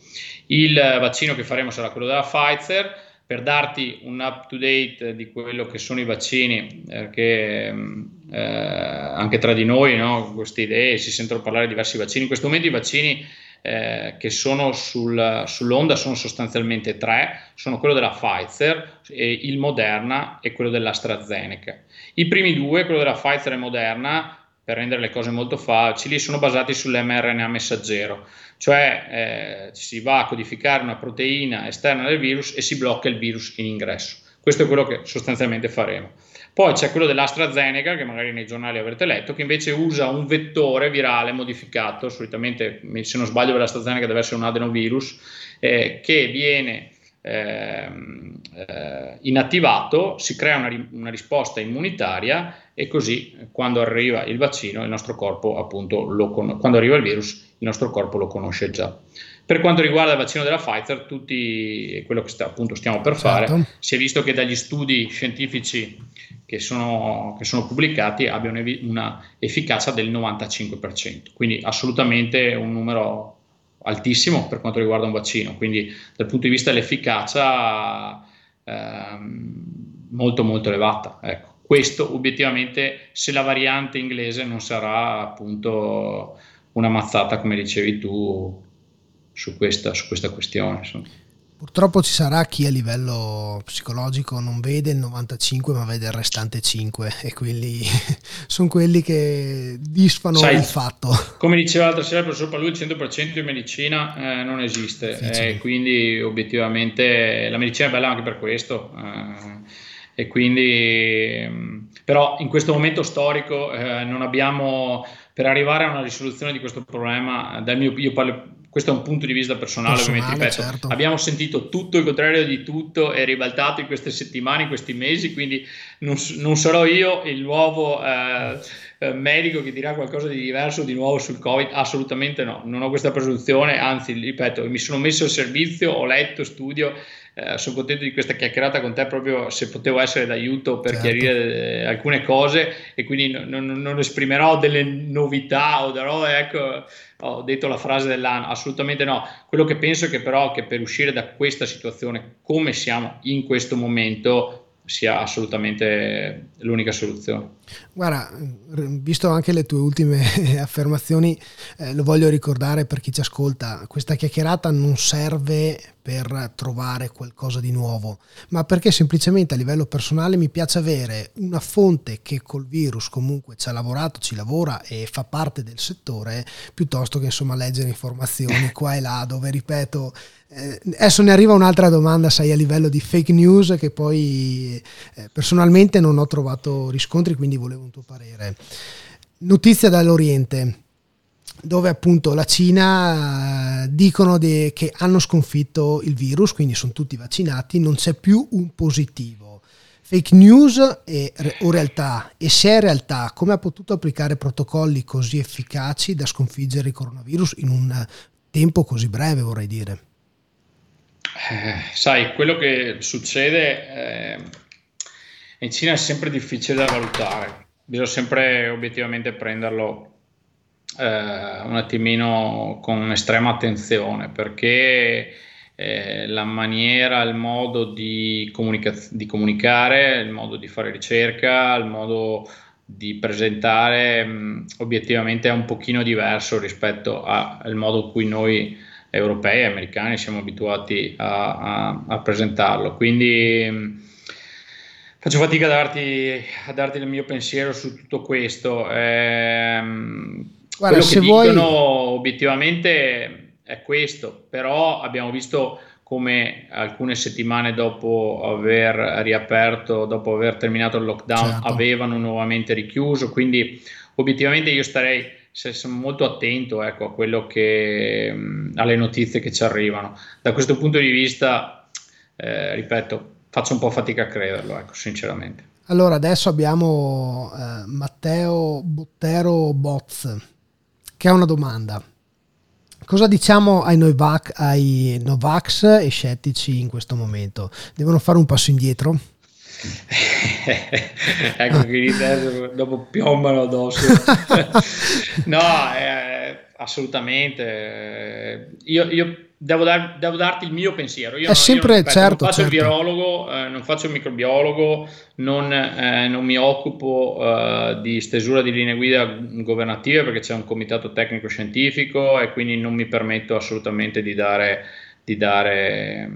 Il vaccino che faremo sarà quello della Pfizer, per darti un up to date di quello che sono i vaccini, perché eh, anche tra di noi no, queste idee si sentono parlare di diversi vaccini, in questo momento i vaccini eh, che sono sul, sull'onda sono sostanzialmente tre, sono quello della Pfizer, il Moderna e quello dell'AstraZeneca. I primi due, quello della Pfizer e Moderna, per rendere le cose molto facili, sono basati sull'mRNA messaggero, cioè eh, si va a codificare una proteina esterna del virus e si blocca il virus in ingresso. Questo è quello che sostanzialmente faremo. Poi c'è quello dell'AstraZeneca, che magari nei giornali avrete letto, che invece usa un vettore virale modificato, solitamente se non sbaglio l'AstraZeneca deve essere un adenovirus, eh, che viene eh, eh, inattivato, si crea una, una, risposta immunitaria e così quando arriva il vaccino, il nostro corpo appunto lo con- quando arriva il virus, il nostro corpo lo conosce già. Per quanto riguarda il vaccino della Pfizer, tutti quello che sta, appunto stiamo per fare, certo. si è visto che dagli studi scientifici che sono, che sono pubblicati abbiano una efficacia del 95%, quindi assolutamente un numero altissimo per quanto riguarda un vaccino, quindi dal punto di vista dell'efficacia ehm, molto molto elevata. Ecco. Questo obiettivamente se la variante inglese non sarà appunto una mazzata come dicevi tu su questa, su questa questione. Insomma. Purtroppo ci sarà chi a livello psicologico non vede il 95 ma vede il restante 5 e quelli sono quelli che disfano Sai, il fatto. Come diceva l'altra sera il professor Palù, il 100% in medicina eh, non esiste eh, quindi obiettivamente la medicina è bella anche per questo eh, e quindi mm, però in questo momento storico eh, non abbiamo per arrivare a una risoluzione di questo problema, dal mio, io parlo questo è un punto di vista personale, personale ovviamente, ripeto, certo. abbiamo sentito tutto il contrario di tutto e ribaltato in queste settimane, in questi mesi, quindi non, non sarò io il nuovo eh, eh, medico che dirà qualcosa di diverso di nuovo sul Covid, assolutamente no, non ho questa presunzione, anzi, ripeto, mi sono messo al servizio, ho letto, studio, eh, sono contento di questa chiacchierata con te proprio se potevo essere d'aiuto per certo. chiarire eh, alcune cose e quindi non, non, non, esprimerò delle novità o darò, ecco, ho detto la frase dell'anno, assolutamente no. Quello che penso è che però che per uscire da questa situazione come siamo in questo momento sia assolutamente l'unica soluzione. Guarda, visto anche le tue ultime affermazioni, eh, lo voglio ricordare per chi ci ascolta, questa chiacchierata non serve per trovare qualcosa di nuovo, ma perché semplicemente a livello personale mi piace avere una fonte che col virus comunque ci ha lavorato, ci lavora e fa parte del settore, piuttosto che insomma leggere informazioni qua e là dove, ripeto, eh, adesso ne arriva un'altra domanda, sai, a livello di fake news che poi eh, personalmente non ho trovato riscontri, quindi volevo un tuo parere. Notizia dall'Oriente, dove appunto la Cina eh, dicono de, che hanno sconfitto il virus, quindi sono tutti vaccinati, non c'è più un positivo. Fake news e, o realtà? E se è realtà, come ha potuto applicare protocolli così efficaci da sconfiggere il coronavirus in un tempo così breve, vorrei dire? Eh, sai, quello che succede eh, in Cina è sempre difficile da valutare, bisogna sempre obiettivamente prenderlo eh, un attimino con estrema attenzione perché eh, la maniera, il modo di, comunica- di, comunicare, il modo di fare ricerca, il modo di presentare mh, obiettivamente è un pochino diverso rispetto al modo in cui noi europei e americani siamo abituati a, a, a presentarlo. Quindi mh, faccio fatica a darti, a darti, il mio pensiero su tutto questo. Ehm, Guarda, quello che dicono vuoi... obiettivamente è questo, però abbiamo visto come alcune settimane dopo aver riaperto, dopo aver terminato il lockdown, certo. avevano nuovamente richiuso, quindi obiettivamente io starei sono molto attento ecco, a quello che, alle notizie che ci arrivano. Da questo punto di vista, eh, ripeto, faccio un po' fatica a crederlo, ecco, sinceramente. Allora, adesso abbiamo eh, Matteo Bottero Boz, che ha una domanda. Cosa diciamo ai, Novac, ai Novax e scettici in questo momento? Devono fare un passo indietro? ecco che dopo piombano addosso. no, eh, assolutamente. Io, io devo, dar, devo, darti il mio pensiero. Io, è non, sempre, io non, certo, non faccio certo. il virologo, eh, non faccio il microbiologo, non, eh, non mi occupo eh, di stesura di linee guida governative perché c'è un comitato tecnico scientifico e quindi non mi permetto assolutamente di dare di dare.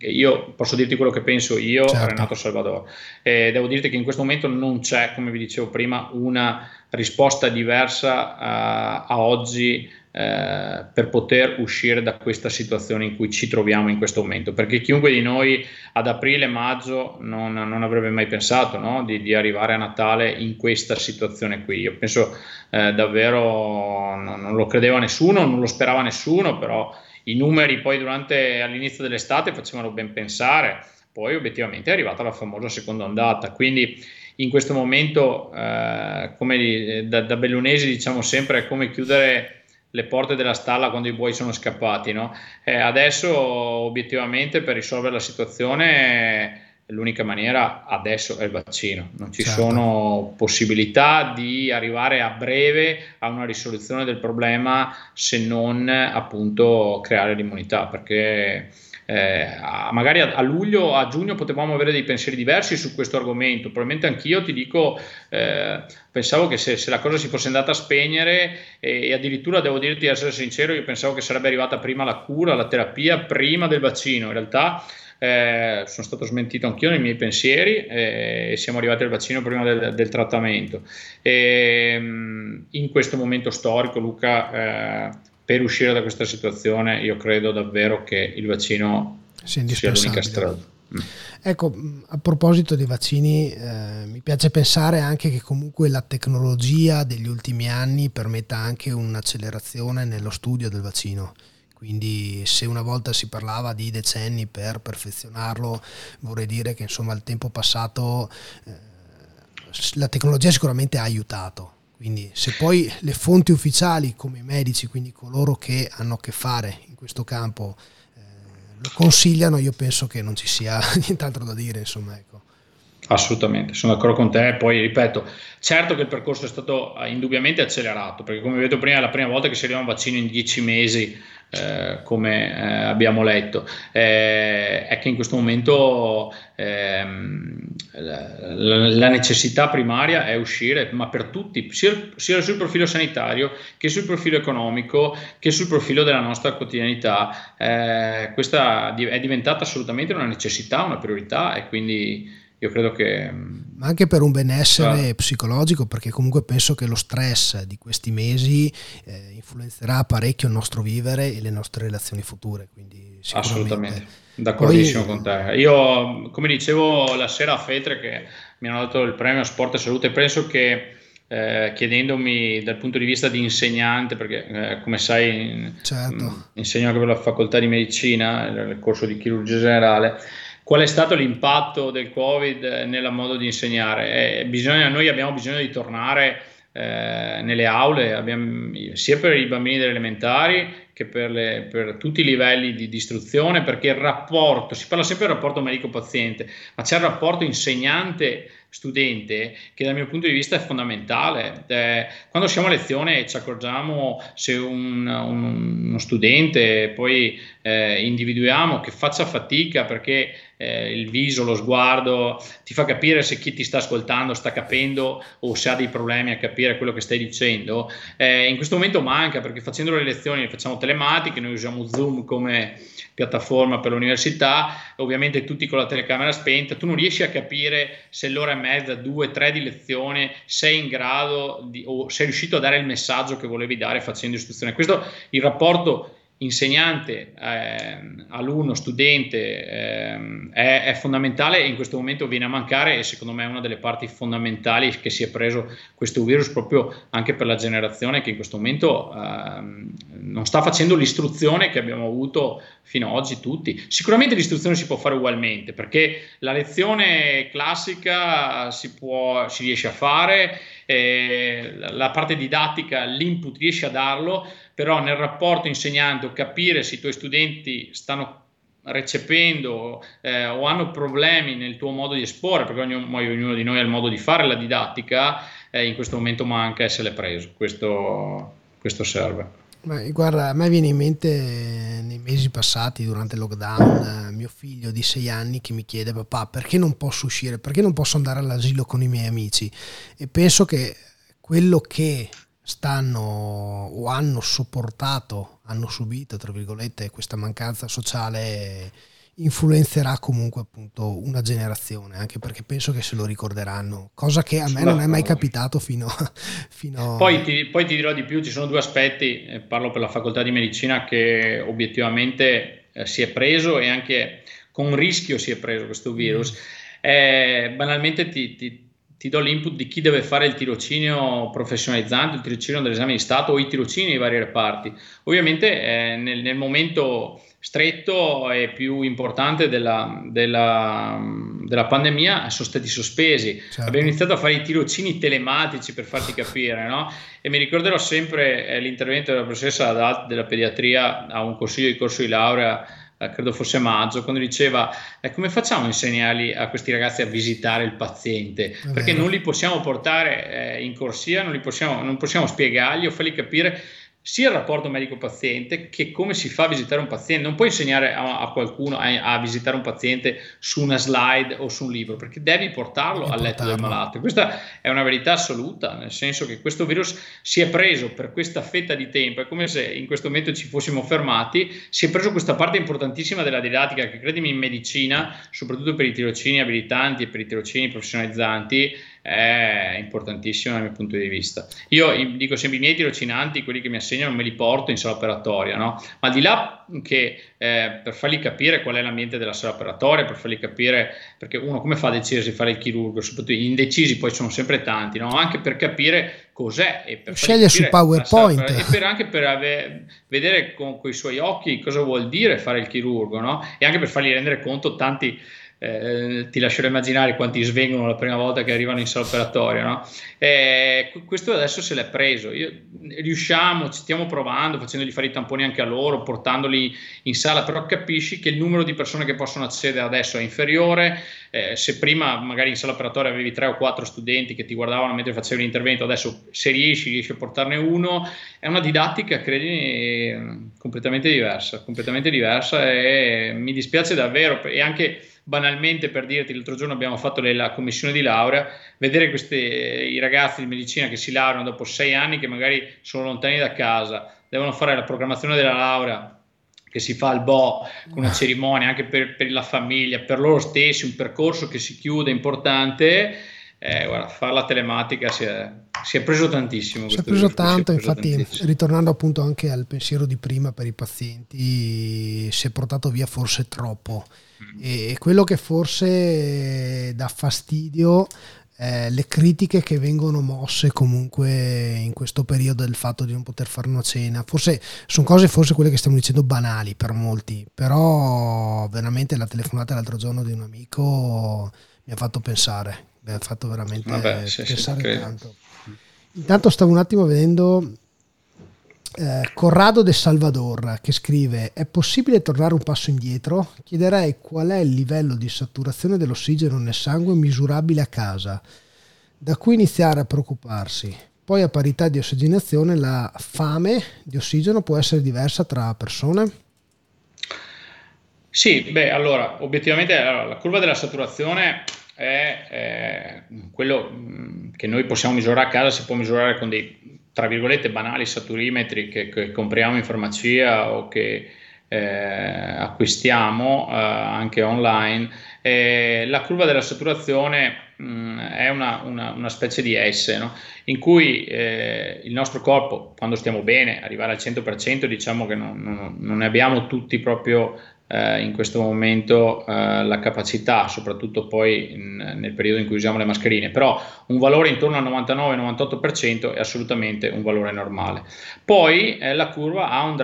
Io posso dirti quello che penso io, certo. Renato Salvador. E devo dirti che in questo momento non c'è, come vi dicevo prima, una risposta diversa uh, a oggi uh, per poter uscire da questa situazione in cui ci troviamo in questo momento. Perché chiunque di noi ad aprile-maggio non, non, avrebbe mai pensato no? di, di, arrivare a Natale in questa situazione qui. Io penso uh, davvero, non, non lo credeva nessuno, non lo sperava nessuno, però i numeri poi durante all'inizio dell'estate facevano ben pensare, poi obiettivamente è arrivata la famosa seconda ondata, quindi in questo momento eh, come da, da bellunesi diciamo sempre è come chiudere le porte della stalla quando i buoi sono scappati. No? Eh, adesso obiettivamente per risolvere la situazione l'unica maniera adesso è il vaccino, non ci certo. sono possibilità di arrivare a breve a una risoluzione del problema se non appunto creare l'immunità, perché eh, magari a, a, luglio, a giugno potevamo avere dei pensieri diversi su questo argomento, probabilmente anch'io ti dico, eh, pensavo che se, se, la cosa si fosse andata a spegnere e, e addirittura devo dirti, essere sincero, io pensavo che sarebbe arrivata prima la cura, la terapia, prima del vaccino, in realtà eh, sono stato smentito anch'io nei miei pensieri eh, e siamo arrivati al vaccino prima del, del trattamento. E, mm, in questo momento storico, Luca, eh, per uscire da questa situazione, io credo davvero che il vaccino sia l'unica strada. Mm. Ecco, mm, a proposito dei vaccini, eh, mi piace pensare anche che comunque la tecnologia degli ultimi anni permetta anche un'accelerazione nello studio del vaccino. Quindi se una volta si parlava di decenni per perfezionarlo, vorrei dire che insomma il tempo passato eh, la tecnologia sicuramente ha aiutato. Quindi se poi le fonti ufficiali come i medici, quindi coloro che hanno a che fare in questo campo, eh, lo consigliano, io penso che non ci sia nient'altro da dire. Insomma, ecco. Assolutamente, sono d'accordo con te. Poi ripeto, certo che il percorso è stato eh, indubbiamente accelerato, perché come vi ho detto prima è la prima volta che si arriva a un vaccino in dieci mesi eh, come eh, abbiamo letto, eh, è che in questo momento ehm, la, la, necessità primaria è uscire, ma per tutti, sia, sia, sul profilo sanitario che sul profilo economico che sul profilo della nostra quotidianità. Eh, questa è diventata assolutamente una necessità, una priorità e quindi io credo che... Ma anche per un benessere ah. psicologico, perché comunque penso che lo stress di questi mesi eh, influenzerà parecchio il nostro vivere e le nostre relazioni future. Quindi Assolutamente, d'accordissimo Poi, con te. Io, come dicevo la sera a Fetre, che mi hanno dato il premio Sport e Salute, penso che eh, chiedendomi dal punto di vista di insegnante, perché eh, come sai certo. mh, insegno anche per la facoltà di medicina, nel corso di chirurgia generale, qual è stato l'impatto del Covid nel modo di insegnare? Eh, bisogna, noi abbiamo bisogno di tornare eh, nelle aule, abbiamo, sia per i bambini delle elementari che per, le, per, tutti i livelli di, di, istruzione, perché il rapporto, si parla sempre del rapporto medico-paziente, ma c'è il rapporto insegnante studente che dal mio punto di vista è fondamentale. Eh, quando siamo a lezione ci accorgiamo se un, un, uno studente poi eh, individuiamo che faccia fatica perché eh, il viso, lo sguardo ti fa capire se chi ti sta ascoltando sta capendo o se ha dei problemi a capire quello che stai dicendo. Eh, in questo momento manca perché facendo le lezioni le facciamo telematiche, noi usiamo Zoom come piattaforma per l'università, ovviamente tutti con la telecamera spenta, tu non riesci a capire se l'ora e mezza, due, tre di lezione sei in grado di, o sei riuscito a dare il messaggio che volevi dare facendo istruzione. Questo il rapporto insegnante, eh, alunno, studente eh, è, è, fondamentale e in questo momento viene a mancare e secondo me è una delle parti fondamentali che si è preso questo virus proprio anche per la generazione che in questo momento eh, non sta facendo l'istruzione che abbiamo avuto fino ad oggi tutti. Sicuramente l'istruzione si può fare ugualmente perché la lezione classica si, può, si riesce a fare, eh, la parte didattica, l'input riesce a darlo, però nel rapporto insegnante o capire se i tuoi studenti stanno recependo eh, o hanno problemi nel tuo modo di esporre, perché ognuno, ognuno di noi ha il modo di fare la didattica, eh, in questo momento manca essere preso, questo, questo serve. Ma, guarda, a me viene in mente nei mesi passati, durante il lockdown, eh, mio figlio di sei anni che mi chiede papà perché non posso uscire, perché non posso andare all'asilo con i miei amici? E penso che quello che stanno o hanno sopportato, hanno subito, tra virgolette, questa mancanza sociale influenzerà comunque appunto una generazione, anche perché penso che se lo ricorderanno, cosa che a me non è mai capitato fino, fino a... Poi ti, poi ti, dirò di più, ci sono due aspetti, eh, parlo per la facoltà di medicina che obiettivamente eh, si è preso e anche con rischio si è preso questo virus. Mm. Eh, banalmente ti, ti ti do l'input di chi deve fare il tirocinio professionalizzante, il tirocinio dell'esame di Stato o i tirocini nei vari reparti. Ovviamente eh, nel, nel, momento stretto e più importante della, della, della pandemia sono stati sospesi. Certo. Abbiamo iniziato a fare i tirocini telematici per farti capire, no? E mi ricorderò sempre eh, l'intervento della professoressa della pediatria a un consiglio di corso di laurea eh, credo fosse maggio, quando diceva eh, come facciamo a insegnarli a questi ragazzi a visitare il paziente? Perché non li possiamo portare eh, in corsia, non, possiamo, non possiamo spiegargli o fargli capire sia il rapporto medico-paziente che come si fa a visitare un paziente. Non puoi insegnare a, a qualcuno a, a, visitare un paziente su una slide o su un libro, perché devi portarlo devi al letto portarlo. del malato. Questa è una verità assoluta, nel senso che questo virus si è preso per questa fetta di tempo, è come se in questo momento ci fossimo fermati, si è preso questa parte importantissima della didattica che credimi in medicina, soprattutto per i tirocini abilitanti e per i tirocini professionalizzanti, è importantissimo dal mio punto di vista. Io dico sempre i miei tirocinanti, quelli che mi assegnano, me li porto in sala operatoria, no? ma di là che eh, per fargli capire qual è l'ambiente della sala operatoria, per fargli capire, perché uno come fa a decidere se fare il chirurgo, soprattutto gli indecisi poi sono sempre tanti, no? anche per capire cos'è e per sceglie su PowerPoint e per, anche per ave, vedere con, con i suoi occhi cosa vuol dire fare il chirurgo no? e anche per fargli rendere conto tanti eh, ti lascerò immaginare quanti svengono la prima volta che arrivano in sala operatoria. No? Questo adesso se l'è preso. Io, riusciamo, ci stiamo provando, facendogli fare i tamponi anche a loro, portandoli in sala, però capisci che il numero di persone che possono accedere adesso è inferiore. Eh, se prima magari in sala operatoria avevi tre o quattro studenti che ti guardavano mentre facevi l'intervento, adesso se riesci, riesci a portarne uno. È una didattica, credimi, completamente diversa, completamente diversa e mi dispiace davvero. E anche banalmente per dirti, l'altro giorno abbiamo fatto le, la commissione di laurea, vedere questi, i ragazzi di medicina che si laureano dopo sei anni che magari sono lontani da casa, devono fare la programmazione della laurea che si fa al Bo con una cerimonia anche per, per, la famiglia, per loro stessi, un percorso che si chiude importante. Eh, guarda, fare la telematica si è, si è preso tantissimo. Si è preso tanto, è preso infatti, tantissimo. ritornando appunto anche al pensiero di prima per i pazienti, si è portato via forse troppo. Mm. E quello che forse dà fastidio eh, le critiche che vengono mosse comunque in questo periodo del fatto di non poter fare una cena. Forse sono cose, forse quelle che stiamo dicendo banali per molti, però veramente la telefonata l'altro giorno di un amico mi ha fatto pensare, mi ha fatto veramente Vabbè, sì, pensare sì, tanto. Intanto stavo un attimo vedendo eh, Corrado de Salvador che scrive è possibile tornare un passo indietro? Chiederei qual è il livello di saturazione dell'ossigeno nel sangue misurabile a casa, da cui iniziare a preoccuparsi. Poi a parità di ossigenazione la fame di ossigeno può essere diversa tra persone? Sì, beh, allora, obiettivamente allora, la curva della saturazione è, è quello mm, che noi possiamo misurare a casa, si può misurare con dei tra virgolette banali saturimetri che, che compriamo in farmacia o che eh, acquistiamo eh, anche online, eh, la curva della saturazione mh, mm, è una, una, una, specie di S no? in cui eh, il nostro corpo, quando stiamo bene, arrivare al 100%, diciamo che non, non, non ne abbiamo tutti proprio eh, in questo momento eh, la capacità, soprattutto poi in, nel periodo in cui usiamo le mascherine, però un valore intorno al 99-98% è assolutamente un valore normale. Poi eh, la curva ha un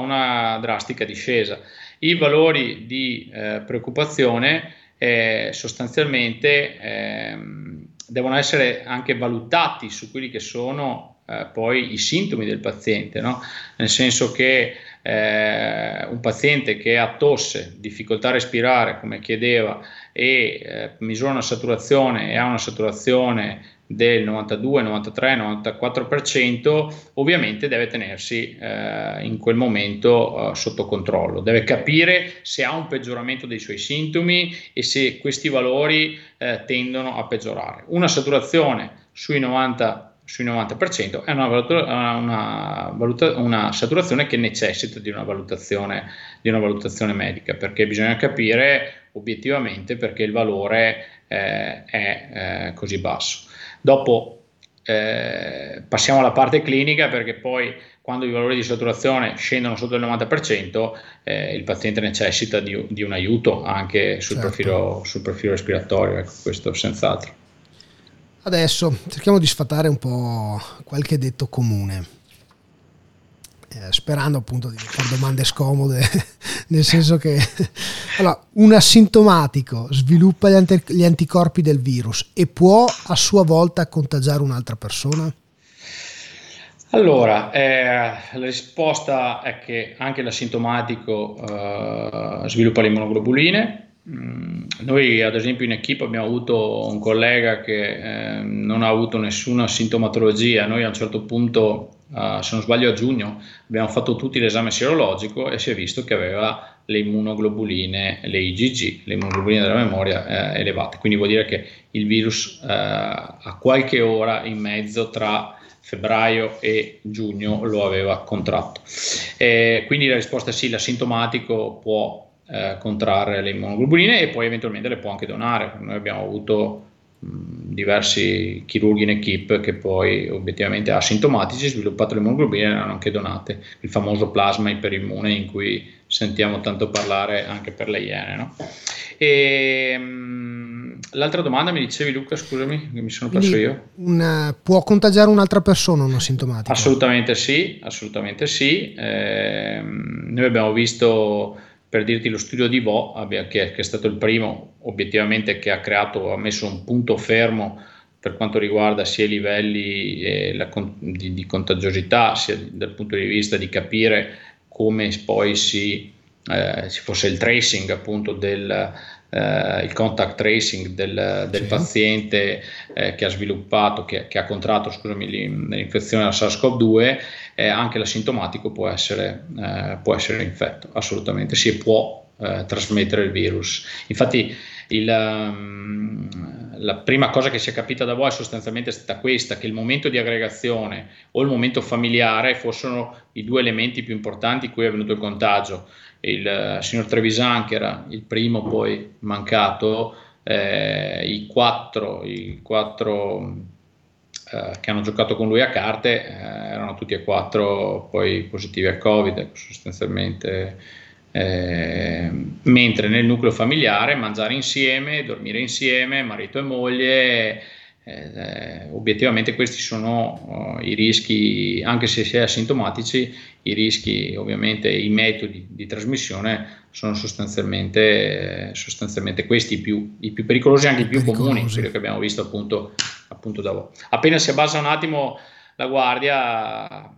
una drastica discesa. I valori di eh, preoccupazione eh, sostanzialmente ehm, devono essere anche valutati su quelli che sono eh, poi i sintomi del paziente, no? nel senso che eh, un paziente che ha tosse, difficoltà a respirare, come chiedeva, e eh, misura una saturazione e ha una saturazione del 92, 93, 94%, ovviamente deve tenersi eh, in quel momento eh, sotto controllo, deve capire se ha un peggioramento dei suoi sintomi e se questi valori eh, tendono a peggiorare. Una saturazione sui 90 sui 90% è una, valuta, una, valuta, una, saturazione che necessita di una, valutazione, di una valutazione medica perché bisogna capire obiettivamente perché il valore eh, è eh, così basso. Dopo eh, passiamo alla parte clinica perché poi quando i valori di saturazione scendono sotto il 90% eh, il paziente necessita di, di, un aiuto anche sul, certo. profilo, sul profilo respiratorio, ecco, questo senz'altro. Adesso cerchiamo di sfatare un po' qualche detto comune, eh, sperando appunto di fare domande scomode, nel senso che allora, un asintomatico sviluppa gli, ant- gli anticorpi del virus e può a sua volta contagiare un'altra persona? Allora, eh, la risposta è che anche l'asintomatico eh, sviluppa le immunoglobuline, Mm, noi ad esempio in equipe abbiamo avuto un collega che eh, non ha avuto nessuna sintomatologia, noi a un certo punto, eh, se non sbaglio a giugno, abbiamo fatto tutti l'esame serologico e si è visto che aveva le immunoglobuline, le IgG, le immunoglobuline della memoria eh, elevate, quindi vuol dire che il virus eh, a qualche ora in mezzo tra febbraio e giugno lo aveva contratto. quindi la risposta è sì, l'asintomatico può eh, contrarre le immunoglobuline e poi eventualmente le può anche donare. Noi abbiamo avuto mh, diversi chirurghi in equip che poi obiettivamente asintomatici sviluppato le immunoglobuline e le hanno anche donate, il famoso plasma iperimmune in cui sentiamo tanto parlare anche per le iene. No? E, mh, l'altra domanda mi dicevi Luca, scusami, che mi sono perso Quindi io. Una, può contagiare un'altra persona non asintomatica? Assolutamente sì, assolutamente sì. Eh, noi abbiamo visto per dirti lo studio di Vo, che, che è stato il primo obiettivamente che ha creato, ha messo un punto fermo per quanto riguarda sia i livelli eh, la, di, di, contagiosità, sia dal punto di vista di capire come poi si, eh, ci fosse il tracing appunto del, eh, il contact tracing del, del sì. paziente eh, che ha sviluppato, che, che ha contratto scusami, l'infezione da SARS-CoV-2 eh, anche l'asintomatico può essere, eh, può essere infetto, assolutamente, si può eh, trasmettere il virus. Infatti il, um, la prima cosa che si è capita da voi sostanzialmente è stata questa, che il momento di aggregazione o il momento familiare fossero i due elementi più importanti in cui è venuto il contagio. Il uh, signor Trevisan, che era il primo poi mancato, eh, i quattro, i quattro eh, che hanno giocato con lui a carte eh, erano tutti e quattro poi positivi al Covid, sostanzialmente. Eh, mentre nel nucleo familiare mangiare insieme, dormire insieme, marito e moglie, eh, obiettivamente questi sono uh, i rischi, anche se si è asintomatici, i rischi ovviamente, i metodi di trasmissione sono sostanzialmente, sostanzialmente questi i più, i più pericolosi, anche i più comuni, quelli che abbiamo visto appunto, appunto da voi. Appena si abbassa un attimo la guardia,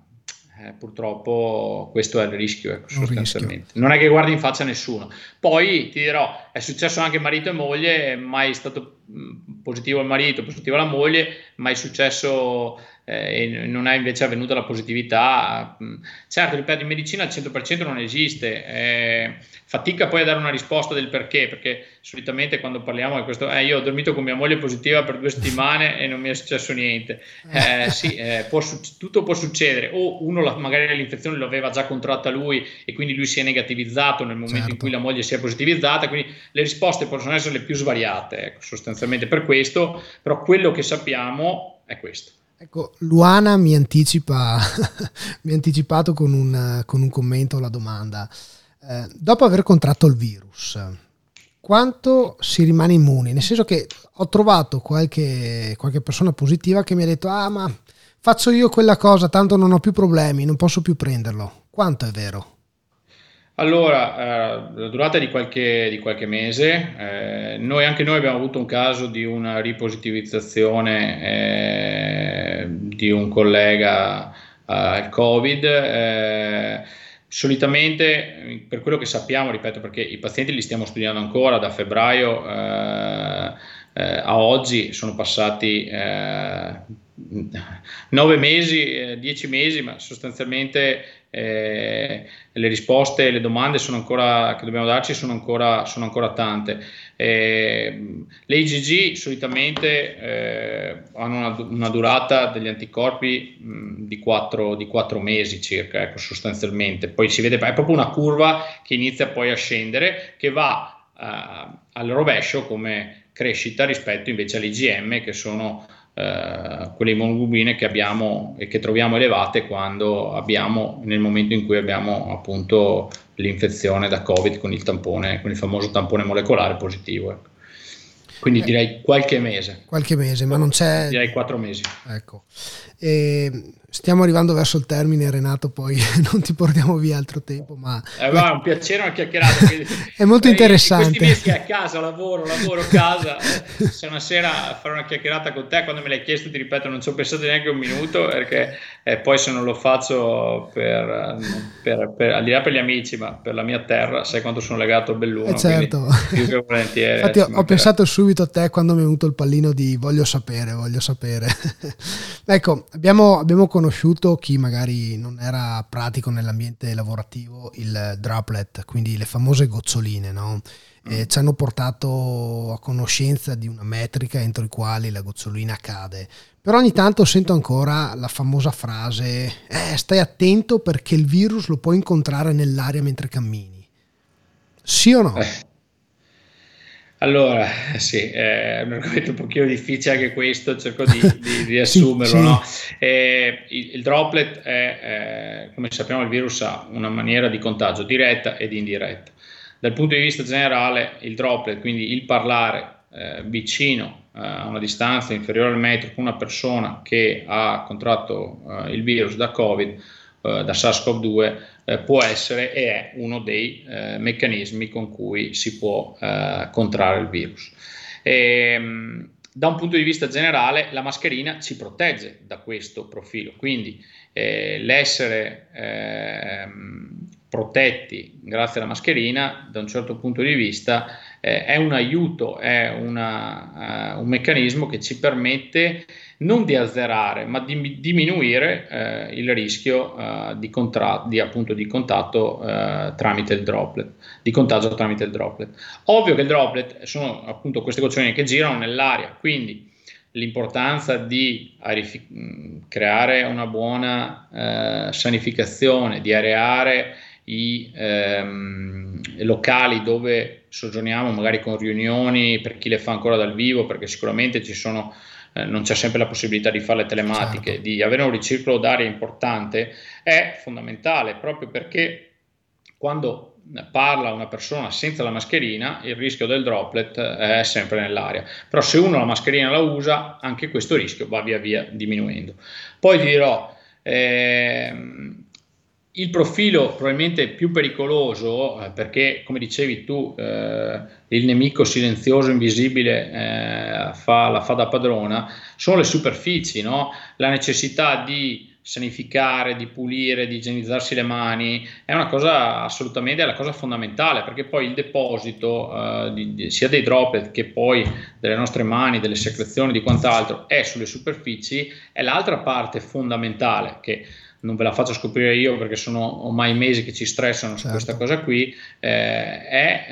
eh, purtroppo questo è il rischio, ecco, sostanzialmente. Rischio. Non è che guardi in faccia nessuno. Poi ti dirò, è successo anche marito e moglie, mai stato mm, positivo il marito, positivo la moglie, mai successo eh, e non è invece avvenuta la positività. Mm, certo, ripeto, in medicina al 100% non esiste, eh, fatica poi a dare una risposta del perché, perché solitamente quando parliamo di questo, eh, io ho dormito con mia moglie positiva per due settimane e non mi è successo niente. Eh, sì, eh, può, tutto può succedere, o uno la, magari l'infezione l'aveva già contratta lui e quindi lui si è negativizzato nel momento certo. in cui la moglie si è positivizzata, quindi le risposte possono essere le più svariate, ecco, sostanzialmente per questo, però quello che sappiamo è questo. Ecco, Luana mi anticipa, mi ha anticipato con un, con un commento la domanda. Eh, dopo aver contratto il virus, quanto si rimane immuni? Nel senso che ho trovato qualche, qualche persona positiva che mi ha detto, ah ma faccio io quella cosa, tanto non ho più problemi, non posso più prenderlo. Quanto è vero? Allora, eh, la durata è di qualche, di qualche mese, eh, noi, anche noi abbiamo avuto un caso di una ripositivizzazione eh, di un collega eh, al Covid. Eh, solitamente, per quello che sappiamo, ripeto, perché i pazienti li stiamo studiando ancora da febbraio eh, a oggi, sono passati nove mesi, dieci mesi, ma sostanzialmente eh, le risposte, le domande ancora, che dobbiamo darci sono ancora, sono ancora tante. Eh, le IgG solitamente eh, hanno una, una, durata degli anticorpi mh, di, 4, di 4 mesi circa, ecco, sostanzialmente. Poi si vede, è proprio una curva che inizia poi a scendere, che va eh, al rovescio come crescita rispetto invece all'IgM che sono eh, quelle immunoglobine che abbiamo e che troviamo elevate quando abbiamo nel momento in cui abbiamo appunto l'infezione da Covid con il tampone, con il famoso tampone molecolare positivo. Ecco. Quindi eh, direi qualche mese. Qualche mese, ma non c'è... Direi quattro mesi. Ecco. E stiamo arrivando verso il termine, Renato, poi non ti portiamo via altro tempo, ma... Eh, va, è un piacere, una chiacchierata. è molto interessante. Questi mesi a casa, lavoro, lavoro, casa. Se una sera fare una chiacchierata con te, quando me l'hai chiesto, ti ripeto, non ci ho pensato neanche un minuto, perché eh, poi se non lo faccio per, per, per, al di là per gli amici, ma per la mia terra, sai quanto sono legato a Belluno. Eh certo. Più che volentieri. Infatti ho, ho pensato subito a te quando mi è venuto il pallino di voglio sapere, voglio sapere. ecco, abbiamo, abbiamo conosciuto chi magari non era pratico nell'ambiente lavorativo il droplet, quindi le famose goccioline, no? E mm. ci hanno portato a conoscenza di una metrica entro i quali la gocciolina cade. Però ogni tanto sento ancora la famosa frase, eh, stai attento perché il virus lo puoi incontrare nell'aria mentre cammini. Sì o no? Eh. Allora, sì, è un argomento un pochino difficile anche questo, cerco di, di riassumerlo. sì, sì. No? Eh, il, il, droplet è, eh, come sappiamo, il virus ha una maniera di contagio diretta ed indiretta. Dal punto di vista generale, il droplet, quindi il parlare eh, vicino eh, a una distanza inferiore al metro con una persona che ha contratto eh, il virus da Covid, eh, da SARS-CoV-2, eh, può essere e è uno dei eh, meccanismi con cui si può eh, contrarre il virus. E, ehm, da un punto di vista generale la mascherina ci protegge da questo profilo, quindi l'essere eh, protetti grazie alla mascherina da un certo punto di vista eh, è un aiuto, è una, uh, un meccanismo che ci permette non di azzerare, ma di diminuire eh, il rischio eh, di, contra- di, appunto, di contatto eh, tramite il droplet, di contagio tramite il droplet. Ovvio che il droplet sono appunto queste gocciolini che girano nell'aria, quindi l'importanza di arifi- creare una buona eh, sanificazione, di areare i ehm, locali dove soggiorniamo, magari con riunioni per chi le fa ancora dal vivo, perché sicuramente ci sono eh, non c'è sempre la possibilità di fare le telematiche, certo. di avere un riciclo d'aria importante, è fondamentale proprio perché quando parla una persona senza la mascherina, il rischio del droplet è sempre nell'aria. Però se uno la mascherina la usa, anche questo rischio va via via diminuendo. Poi ti dirò, ehm, il profilo probabilmente più pericoloso, eh, perché come dicevi tu, eh, il nemico silenzioso, invisibile, eh, fa, la fa da padrona, sono le superfici, no? la necessità di sanificare, di pulire, di igienizzarsi le mani, è una cosa assolutamente è la cosa fondamentale, perché poi il deposito eh, di, di, sia dei droplet che poi delle nostre mani, delle secrezioni, di quant'altro, è sulle superfici, è l'altra parte fondamentale che non ve la faccio scoprire io perché sono ormai mesi che ci stressano certo. su questa cosa qui, eh, è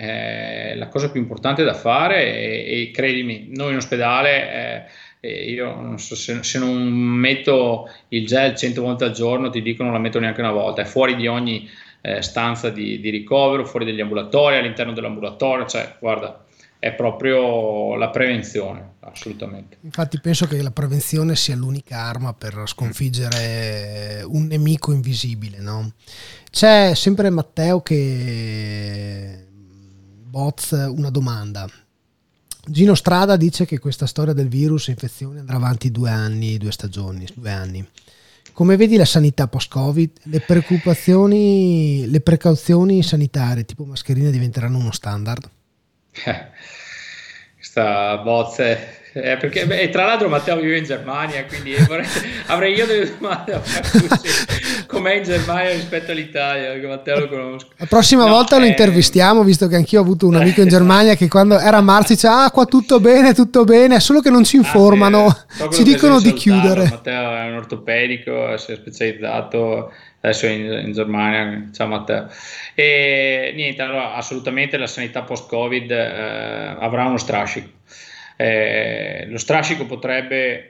eh, la cosa più importante da fare e, e credimi, noi in ospedale... Eh, io non so se, se, non metto il gel 100 volte al giorno, ti dico non la metto neanche una volta, è fuori di ogni eh, stanza di, di, ricovero, fuori dagli ambulatori, all'interno dell'ambulatorio, cioè guarda, è proprio la prevenzione, assolutamente. Infatti penso che la prevenzione sia l'unica arma per sconfiggere un nemico invisibile. No? C'è sempre Matteo che boz una domanda. Gino Strada dice che questa storia del virus e infezione andrà avanti due anni, due stagioni, due anni. Come vedi la sanità post-Covid? Le preoccupazioni, le precauzioni sanitarie tipo mascherine diventeranno uno standard? questa bozze eh, perché, beh, tra l'altro Matteo vive in Germania, quindi vorrei, avrei io delle domande a fare com'è in Germania rispetto all'Italia, perché Matteo lo conosco. La prossima no, volta eh, lo intervistiamo, visto che anch'io ho avuto un amico in Germania che quando era a marzo dice ah qua tutto bene, tutto bene, solo che non ci informano, ah, sì, ci dicono di chiudere. Matteo è un ortopedico, si è specializzato adesso in, in Germania, ciao Matteo. E niente, allora assolutamente la sanità post-Covid eh, avrà uno strascico. Eh, lo strascico potrebbe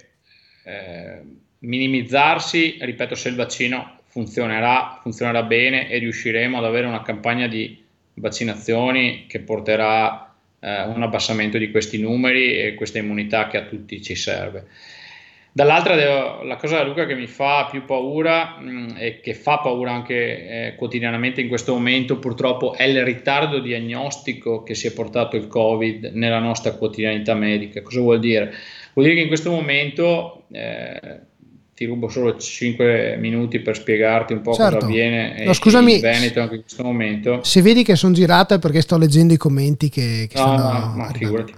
eh, minimizzarsi, ripeto, se il vaccino funzionerà, funzionerà bene e riusciremo ad avere una campagna di vaccinazioni che porterà eh, un abbassamento di questi numeri e questa immunità che a tutti ci serve. Dall'altra, la cosa Luca che mi fa più paura mh, mm, e che fa paura anche eh, quotidianamente in questo momento, purtroppo, è il ritardo diagnostico che si è portato il Covid nella nostra quotidianità medica. Cosa vuol dire? Vuol dire che in questo momento, eh, ti rubo solo 5 minuti per spiegarti un po' certo. cosa avviene no, scusami, in Veneto anche in questo momento. Se vedi che sono girata è perché sto leggendo i commenti che, che no, sono... No, ma figurati.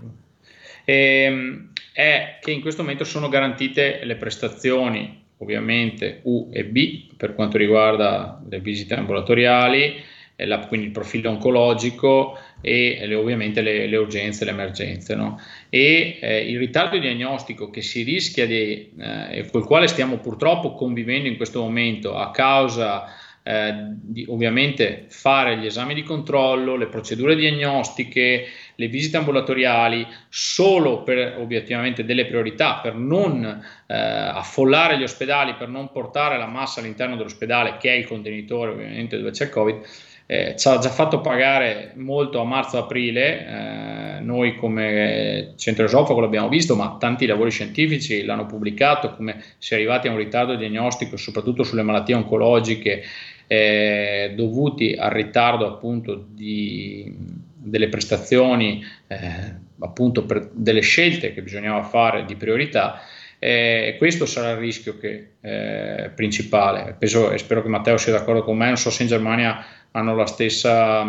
Ehm, è che in questo momento sono garantite le prestazioni ovviamente U e B per quanto riguarda le visite ambulatoriali, la, quindi il profilo oncologico e le, ovviamente le, le, urgenze, le emergenze. No? E eh, il ritardo diagnostico che si rischia di, eh, con il quale stiamo purtroppo convivendo in questo momento a causa eh, di ovviamente fare gli esami di controllo, le procedure diagnostiche, le visite ambulatoriali solo per obiettivamente delle priorità, per non eh, affollare gli ospedali, per non portare la massa all'interno dell'ospedale, che è il contenitore ovviamente dove c'è il Covid, eh, ci ha già fatto pagare molto a marzo-aprile, eh, noi come centro esofago l'abbiamo visto, ma tanti lavori scientifici l'hanno pubblicato, come si è arrivati a un ritardo diagnostico soprattutto sulle malattie oncologiche eh, dovuti al ritardo appunto di delle prestazioni, eh, appunto per delle scelte che bisognava fare di priorità. Eh, questo sarà il rischio che, eh, principale. Penso, e spero che Matteo sia d'accordo con me. Non so se in Germania hanno la stessa,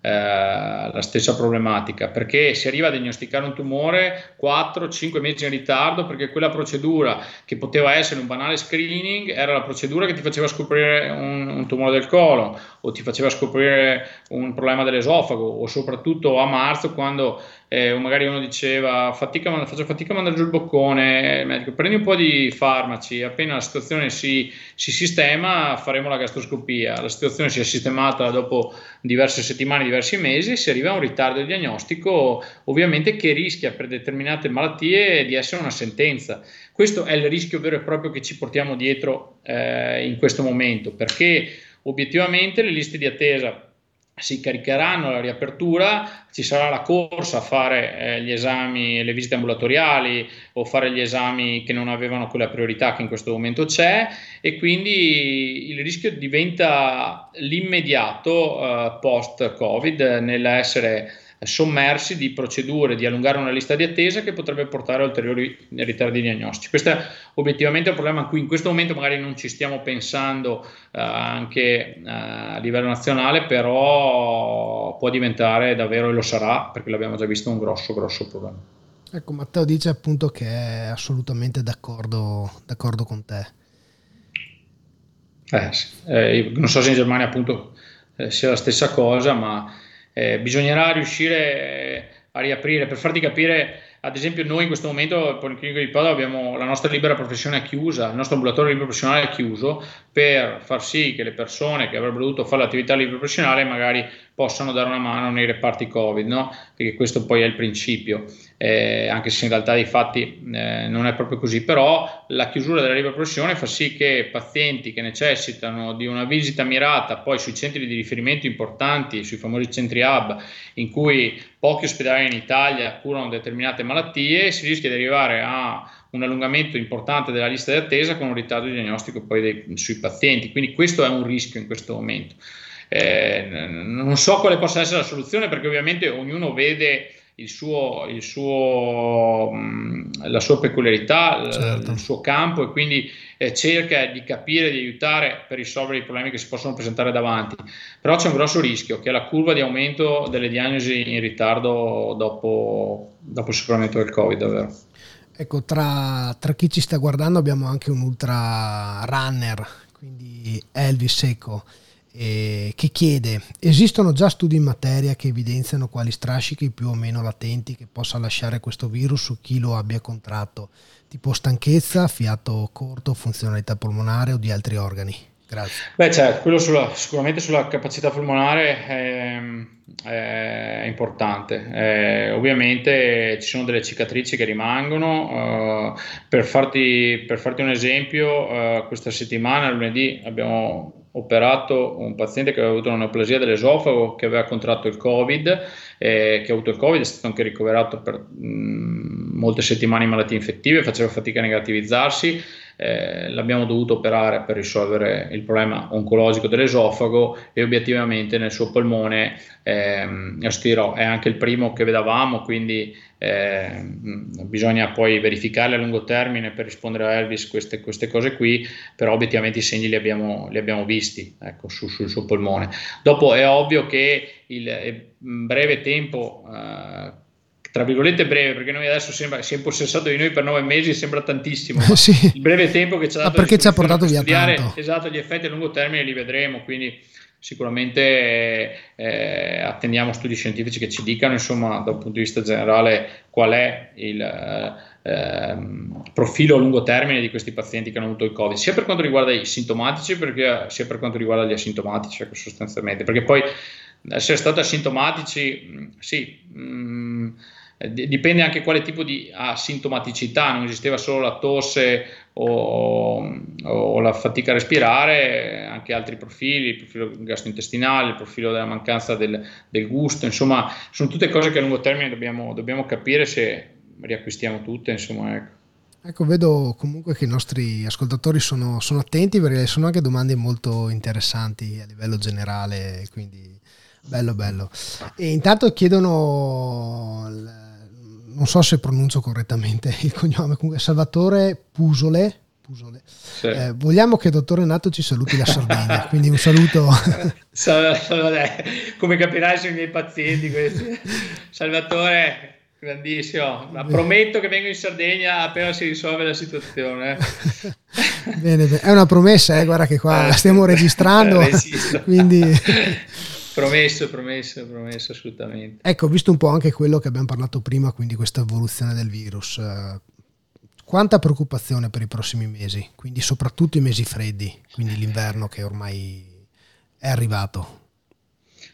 eh, la stessa problematica, perché si arriva a diagnosticare un tumore 4-5 mesi in ritardo, perché quella procedura che poteva essere un banale screening era la procedura che ti faceva scoprire un, un tumore del colon o ti faceva scoprire un problema dell'esofago o soprattutto a marzo quando eh, magari uno diceva fatica, faccio fatica a mandare giù il boccone, medico, prendi un po' di farmaci, appena la situazione si, si, sistema faremo la gastroscopia, la situazione si è sistemata dopo diverse settimane, diversi mesi, si arriva a un ritardo di diagnostico ovviamente che rischia per determinate malattie di essere una sentenza. Questo è il rischio vero e proprio che ci portiamo dietro eh, in questo momento, perché obiettivamente le liste di attesa si caricheranno la riapertura, ci sarà la corsa a fare eh, gli esami, le visite ambulatoriali o fare gli esami che non avevano quella priorità che in questo momento c'è e quindi il rischio diventa l'immediato eh, post-Covid nell'essere sommersi di procedure di allungare una lista di attesa che potrebbe portare a ulteriori ritardi diagnostici. Questo è obiettivamente un problema a cui in questo momento magari non ci stiamo pensando eh, anche eh, a livello nazionale, però può diventare davvero e lo sarà perché l'abbiamo già visto un grosso grosso problema. Ecco, Matteo dice appunto che è assolutamente d'accordo, d'accordo con te. Eh, sì. eh, non so se in Germania appunto eh, sia la stessa cosa, ma eh, bisognerà riuscire eh, a riaprire. Per farti capire ad esempio noi in questo momento al Policlinico di Padova abbiamo la nostra libera professione chiusa, il nostro ambulatorio libero professionale è chiuso per far sì che le persone che avrebbero dovuto fare l'attività libera professionale magari possano dare una mano nei reparti Covid, no? perché questo poi è il principio, eh, anche se in realtà dei fatti eh, non è proprio così, però la chiusura della libera fa sì che pazienti che necessitano di una visita mirata poi sui centri di riferimento importanti, sui famosi centri hub, in cui pochi ospedali in Italia curano determinate malattie, si rischia di arrivare a un allungamento importante della lista di attesa con un ritardo diagnostico poi dei, sui pazienti, quindi questo è un rischio in questo momento. Eh, non so quale possa essere la soluzione perché ovviamente ognuno vede il suo, il suo, la sua peculiarità, certo. il suo campo e quindi eh, cerca di capire, di aiutare per risolvere i problemi che si possono presentare davanti. Però c'è un grosso rischio che è la curva di aumento delle diagnosi in ritardo dopo, dopo il superamento del Covid, davvero. Ecco, tra, tra, chi ci sta guardando abbiamo anche un ultra runner, quindi Elvis Secco eh, che chiede esistono già studi in materia che evidenziano quali strascichi più o meno latenti che possa lasciare questo virus su chi lo abbia contratto, tipo stanchezza, fiato corto, funzionalità polmonare o di altri organi? Grazie. Beh, cioè, quello sulla, sicuramente sulla capacità polmonare è, è importante. Eh, ovviamente ci sono delle cicatrici che rimangono. Uh, per, farti, per, farti, un esempio, uh, questa settimana, lunedì, abbiamo operato un paziente che aveva avuto una neoplasia dell'esofago, che aveva contratto il Covid, eh, che ha avuto il Covid, è stato anche ricoverato per mh, mm, molte settimane in malattie infettive, faceva fatica a negativizzarsi. Eh, l'abbiamo dovuto operare per risolvere il problema oncologico dell'esofago e obiettivamente nel suo polmone ehm, è anche il primo che vedavamo, quindi eh, bisogna poi verificarle a lungo termine per rispondere a Elvis queste, queste cose qui, però obiettivamente i segni li abbiamo, li abbiamo visti ecco, su, sul suo polmone. Dopo è ovvio che il breve tempo eh, tra virgolette breve, perché noi adesso sembra, si è impossessato di noi per nove mesi, sembra tantissimo. sì. Il breve tempo che ci ha dato perché ci ha portato via studiare, tanto. Esatto, gli effetti a lungo termine li vedremo, quindi sicuramente eh, attendiamo studi scientifici che ci dicano, insomma, da un punto di vista generale, qual è il eh, profilo a lungo termine di questi pazienti che hanno avuto il Covid, sia per quanto riguarda i sintomatici, perché, sia per quanto riguarda gli asintomatici, ecco, sostanzialmente, perché poi essere stati asintomatici, sì. Mh, eh, dipende anche quale tipo di asintomaticità, non esisteva solo la tosse o, o, la fatica a respirare, anche altri profili, il profilo gastrointestinale, il profilo della mancanza del, del gusto, insomma sono tutte cose che a lungo termine dobbiamo, dobbiamo capire se riacquistiamo tutte, insomma ecco. Ecco, vedo comunque che i nostri ascoltatori sono, sono attenti perché sono anche domande molto interessanti a livello generale, quindi bello bello. E intanto chiedono non so se pronuncio correttamente il cognome, comunque Salvatore Pusole, confuso. Sì. Eh, vogliamo che il dottor Renato ci saluti la Sardegna, quindi un saluto. Come capirai sono i miei pazienti questi. Salvatore, grandissimo. Ma prometto che vengo in Sardegna appena si risolve la situazione. bene, bene, è una promessa, eh? guarda che qua la stiamo registrando. quindi... Promesso, promesso, promesso assolutamente. Ecco, visto un po' anche quello che abbiamo parlato prima, quindi questa evoluzione del virus, eh, quanta preoccupazione per i prossimi mesi, quindi soprattutto i mesi freddi, quindi l'inverno che ormai è arrivato?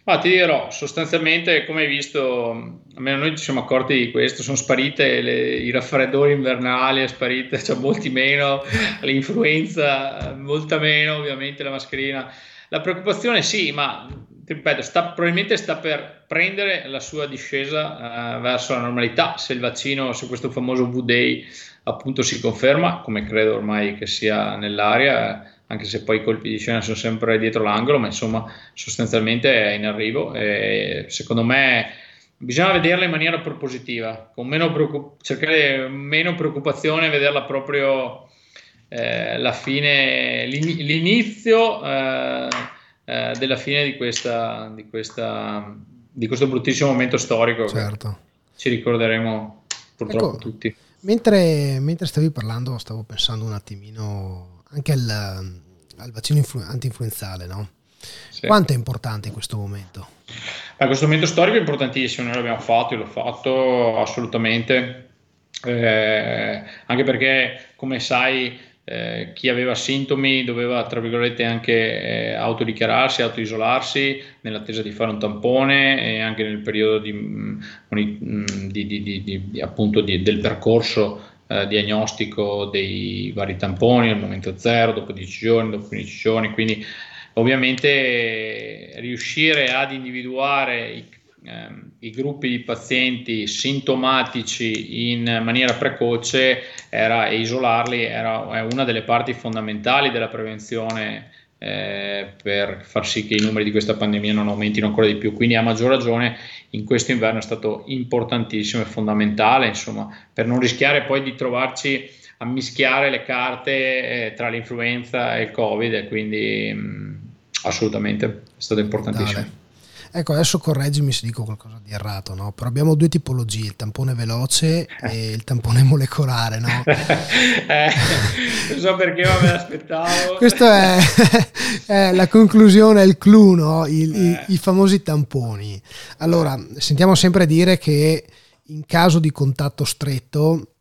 Ma ti dirò, sostanzialmente, come hai visto, almeno noi ci siamo accorti di questo, sono sparite le, i raffreddori invernali, è sparita, cioè molti meno, l'influenza, molta meno, ovviamente la mascherina. La preoccupazione sì, ma ripeto, sta, probabilmente sta per prendere la sua discesa uh, verso la normalità. Se il vaccino, se questo famoso V-Day appunto si conferma, come credo ormai che sia nell'aria, eh, anche se poi i colpi di scena sono sempre dietro l'angolo, ma insomma sostanzialmente è in arrivo e secondo me bisogna vederla in maniera propositiva, meno preoccup- cercare meno preoccupazione, vederla proprio eh, la fine, l'inizio. Eh, eh, della fine di, questa, di, questa, di, questo bruttissimo momento storico. Certo. Ci ricorderemo purtroppo ecco, tutti. Mentre, mentre, stavi parlando, stavo pensando un attimino anche al, al vaccino influ- anti-influenzale, no? Sì. Quanto è importante in questo momento? A questo momento storico è importantissimo, noi l'abbiamo fatto, io l'ho fatto assolutamente, eh, anche perché come sai eh, chi aveva sintomi doveva, tra virgolette, anche eh, autodichiararsi, autoisolarsi nell'attesa di fare un tampone e anche nel periodo di, mm, mm, di, di, appunto del percorso eh, diagnostico dei vari tamponi, al momento zero, dopo 10 giorni, dopo 15 giorni, quindi ovviamente riuscire ad individuare i i gruppi di pazienti sintomatici in maniera precoce era, e isolarli era una delle parti fondamentali della prevenzione eh, per far sì che i numeri di questa pandemia non aumentino ancora di più. Quindi a maggior ragione in questo inverno è stato importantissimo e fondamentale, insomma, per non rischiare poi di trovarci a mischiare le carte eh, tra l'influenza e il Covid quindi mh, mm, assolutamente è stato importantissimo. Dale. Ecco, adesso correggimi se dico qualcosa di errato, no? Però abbiamo due tipologie, il tampone veloce e il tampone molecolare, no? eh, non so perché, ma me l'aspettavo. Questa è, è, la conclusione, il clou, no? I, eh. i, I famosi tamponi. Allora, sentiamo sempre dire che in caso di contatto stretto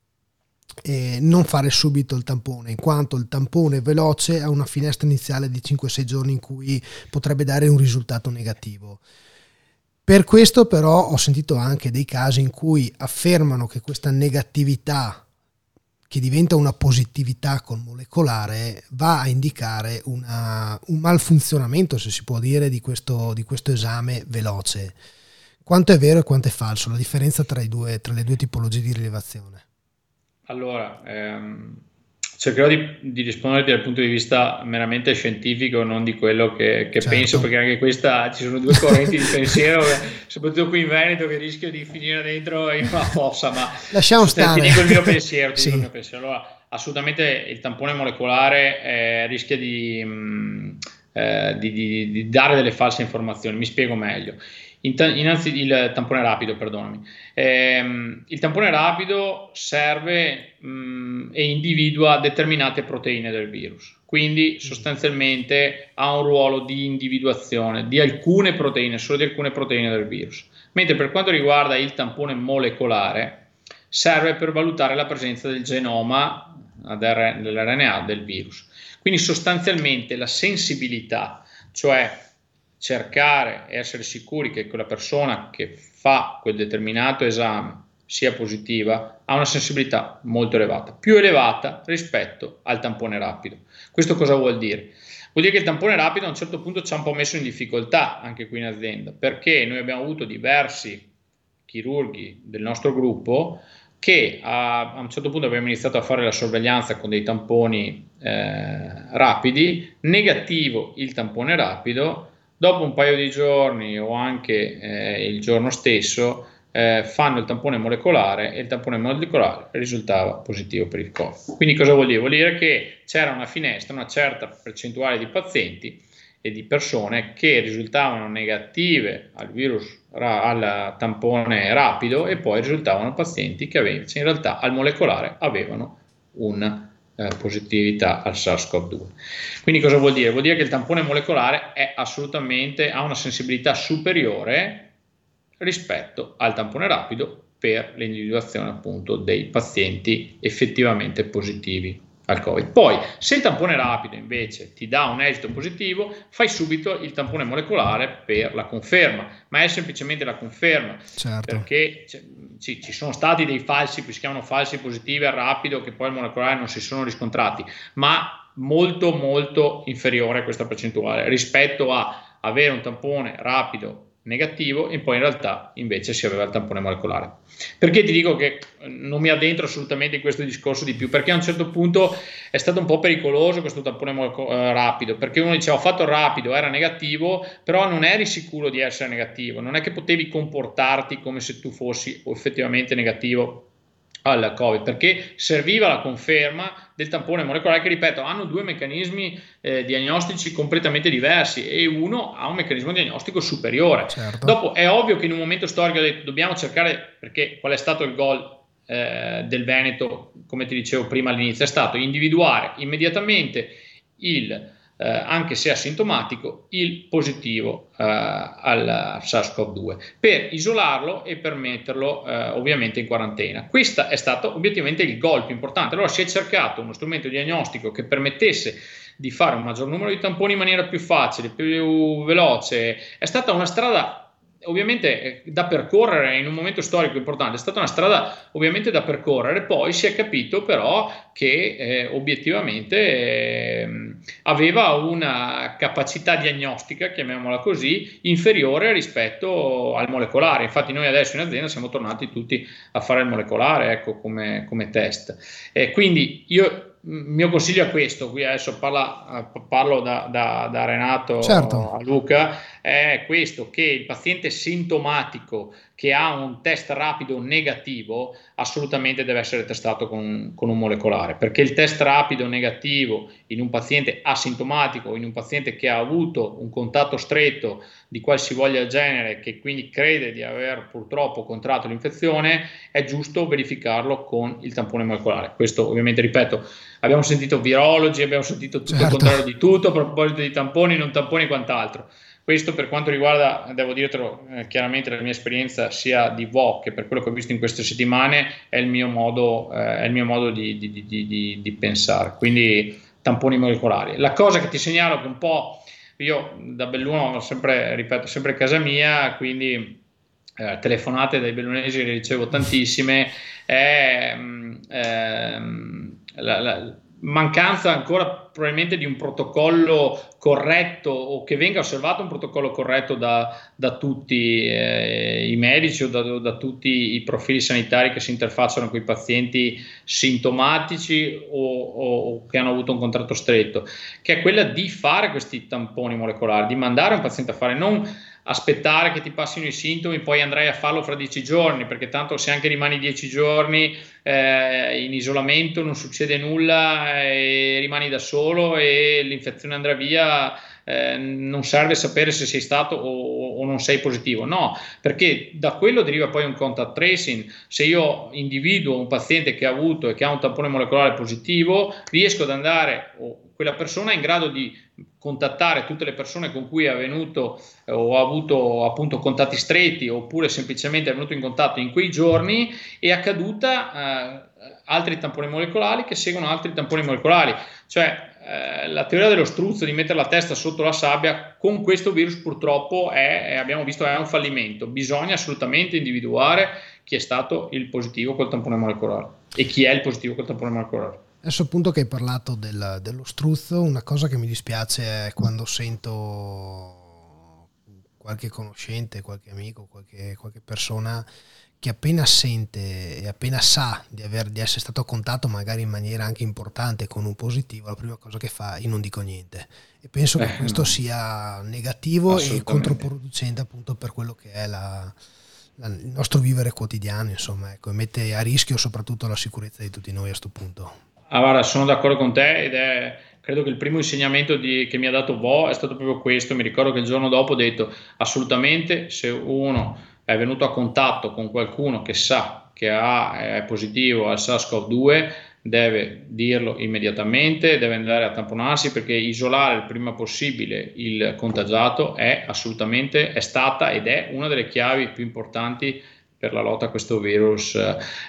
eh, non fare subito il tampone, in quanto il tampone veloce ha una finestra iniziale di 5-6 giorni in cui potrebbe dare un risultato negativo. Per questo però ho sentito anche dei casi in cui affermano che questa negatività che diventa una positività con molecolare va a indicare una, un malfunzionamento, se si può dire, di questo, di questo esame veloce. Quanto è vero e quanto è falso? La differenza tra, due, tra le due tipologie di rilevazione? Allora, ehm, cercherò di, di risponderti dal punto di vista meramente scientifico, non di quello che, che certo. penso, perché anche questa ci sono due correnti di pensiero, soprattutto qui in Veneto, che rischio di finire dentro in una fossa. Ma lasciamo stare. Ti dico il mio pensiero. Sì. Il mio pensiero. Allora, assolutamente il tampone molecolare eh, rischia di, mh, mm, eh, di, di, di dare delle false informazioni. Mi spiego meglio. Innanzi il tampone rapido, perdonami. Eh, il tampone rapido serve mh, e individua determinate proteine del virus, quindi mm. sostanzialmente ha un ruolo di individuazione di alcune proteine, solo di alcune proteine del virus. Mentre per quanto riguarda il tampone molecolare, serve per valutare la presenza del genoma dell'RNA del virus. Quindi sostanzialmente la sensibilità, cioè cercare e essere sicuri che quella persona che fa quel determinato esame sia positiva ha una sensibilità molto elevata, più elevata rispetto al tampone rapido. Questo cosa vuol dire? Vuol dire che il tampone rapido a un certo punto ci ha un po' messo in difficoltà anche qui in azienda, perché noi abbiamo avuto diversi chirurghi del nostro gruppo che a, a un certo punto abbiamo iniziato a fare la sorveglianza con dei tamponi eh, rapidi, negativo il tampone rapido, Dopo un paio di giorni o anche eh, il giorno stesso, eh, fanno il tampone molecolare e il tampone molecolare risultava positivo per il Covid. Quindi cosa vuol dire? Vuol dire che c'era una finestra, una certa percentuale di pazienti e di persone che risultavano negative al virus al tampone rapido e poi risultavano pazienti che avevano, in realtà al molecolare avevano una eh, positività al SARS-CoV-2. Quindi cosa vuol dire? Vuol dire che il tampone molecolare è assolutamente ha una sensibilità superiore rispetto al tampone rapido per l'individuazione appunto dei pazienti effettivamente positivi al Covid. Poi, se il tampone rapido invece ti dà un esito positivo, fai subito il tampone molecolare per la conferma, ma è semplicemente la conferma, certo. perché ci, ci, sono stati dei falsi, si chiamano falsi positivi al rapido, che poi al molecolare non si sono riscontrati, ma molto molto inferiore a questa percentuale rispetto a avere un tampone rapido negativo e poi in realtà invece si aveva il tampone molecolare. Perché ti dico che non mi addentro assolutamente in questo discorso di più? Perché a un certo punto è stato un po' pericoloso questo tampone moleco- eh, rapido, perché uno diceva ho fatto rapido, era negativo, però non eri sicuro di essere negativo, non è che potevi comportarti come se tu fossi effettivamente negativo al Covid, perché serviva la conferma del tampone molecolare che, ripeto, hanno due meccanismi eh, diagnostici completamente diversi e uno ha un meccanismo diagnostico superiore. Certo. Dopo è ovvio che in un momento storico dobbiamo cercare, perché qual è stato il gol eh, del Veneto, come ti dicevo prima all'inizio, è stato individuare immediatamente il eh, anche se asintomatico, il positivo eh, al SARS-CoV-2 per isolarlo e per metterlo eh, ovviamente in quarantena. Questo è stato obiettivamente il gol più importante. Allora si è cercato uno strumento diagnostico che permettesse di fare un maggior numero di tamponi in maniera più facile, più veloce. È stata una strada ovviamente eh, da percorrere in un momento storico importante, è stata una strada ovviamente da percorrere, poi si è capito però che eh, obiettivamente eh, aveva una capacità diagnostica, chiamiamola così, inferiore rispetto al molecolare. Infatti noi adesso in azienda siamo tornati tutti a fare il molecolare ecco, come, come test. Eh, quindi io il mio consiglio è questo, qui adesso parla, parlo da, da, da Renato certo. a Luca, è questo, che il paziente sintomatico che ha un test rapido negativo assolutamente deve essere testato con, con, un molecolare, perché il test rapido negativo in un paziente asintomatico, in un paziente che ha avuto un contatto stretto di qualsivoglia genere, che quindi crede di aver purtroppo contratto l'infezione, è giusto verificarlo con il tampone molecolare. Questo ovviamente, ripeto, abbiamo sentito virologi, abbiamo sentito tutto certo. il contrario di tutto, a proposito di tamponi, non tamponi e quant'altro. Questo per quanto riguarda, devo dirtelo eh, chiaramente, la mia esperienza sia di VOC che per quello che ho visto in queste settimane è il mio modo, eh, il mio modo di, di, di, di, pensare. Quindi tamponi molecolari. La cosa che ti segnalo che un po' io da Belluno sempre, ripeto, sempre casa mia, quindi eh, telefonate dai bellunesi ne ricevo tantissime, è eh, la, la mancanza ancora probabilmente di un protocollo corretto o che venga osservato un protocollo corretto da, da tutti eh, i medici o da, da, tutti i profili sanitari che si interfacciano con i pazienti sintomatici o, o, o, che hanno avuto un contratto stretto, che è quella di fare questi tamponi molecolari, di mandare un paziente a fare non aspettare che ti passino i sintomi, poi andrai a farlo fra dieci giorni, perché tanto se anche rimani dieci giorni eh, in isolamento non succede nulla e rimani da solo e l'infezione andrà via, eh, non serve sapere se sei stato o, o, non sei positivo, no, perché da quello deriva poi un contact tracing. Se io individuo un paziente che ha avuto e che ha un tampone molecolare positivo, riesco ad andare, o quella persona è in grado di contattare tutte le persone con cui è venuto eh, o ha avuto appunto contatti stretti oppure semplicemente è venuto in contatto in quei giorni è accaduta eh, altri tamponi molecolari che seguono altri tamponi molecolari cioè eh, la teoria dello struzzo di mettere la testa sotto la sabbia con questo virus purtroppo è, abbiamo visto è un fallimento. Bisogna assolutamente individuare chi è stato il positivo col tampone molecolare e chi è il positivo col tampone molecolare. Adesso appunto che hai parlato del, dello struzzo, una cosa che mi dispiace è quando sento qualche conoscente, qualche amico, qualche, qualche persona che appena sente e appena sa di, aver, di essere stato a contatto magari in maniera anche importante con un positivo, la prima cosa che fa è non dico niente. E penso che eh, questo no. sia negativo e controproducente appunto per quello che è la, il nostro vivere quotidiano, insomma, ecco, e mette a rischio soprattutto la sicurezza di tutti noi a questo punto. Ah, guarda, sono d'accordo con te ed è credo che il primo insegnamento di, che mi ha dato Vo è stato proprio questo. Mi ricordo che il giorno dopo ho detto assolutamente se uno è venuto a contatto con qualcuno che sa che ha, è positivo al SARS-CoV-2 deve dirlo immediatamente, deve andare a tamponarsi perché isolare il prima possibile il contagiato è assolutamente, è stata ed è una delle chiavi più importanti per la lotta a questo virus.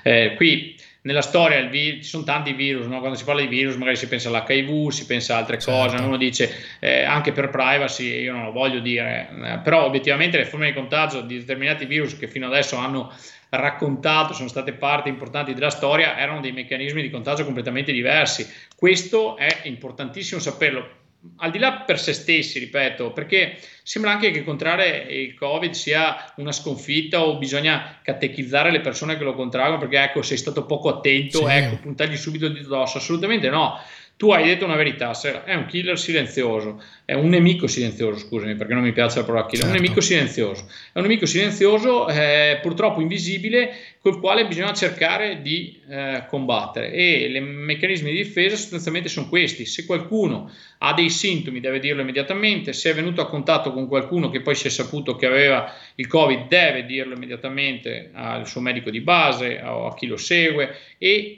Eh, qui nella storia vi- ci sono tanti virus, no? quando si parla di virus magari si pensa all'HIV, si pensa a altre certo. cose, uno dice eh, anche per privacy, io non lo voglio dire, eh, però obiettivamente le forme di contagio di determinati virus che fino adesso hanno raccontato, sono state parti importanti della storia, erano dei meccanismi di contagio completamente diversi. Questo è importantissimo saperlo. Al di là per se stessi, ripeto, perché sembra anche che contrarre il Covid sia una sconfitta o bisogna catechizzare le persone che lo contraggono perché ecco sei stato poco attento, sì. ecco, puntargli subito il dito addosso. Assolutamente no tu hai detto una verità, è un killer silenzioso, è un nemico silenzioso, scusami perché non mi piace la parola killer, certo. un nemico silenzioso, è un nemico silenzioso eh, purtroppo invisibile col quale bisogna cercare di eh, combattere. E i meccanismi di difesa sostanzialmente sono questi, se qualcuno ha dei sintomi deve dirlo immediatamente, se è venuto a contatto con qualcuno che poi si è saputo che aveva il covid deve dirlo immediatamente al suo medico di base o a chi lo segue. E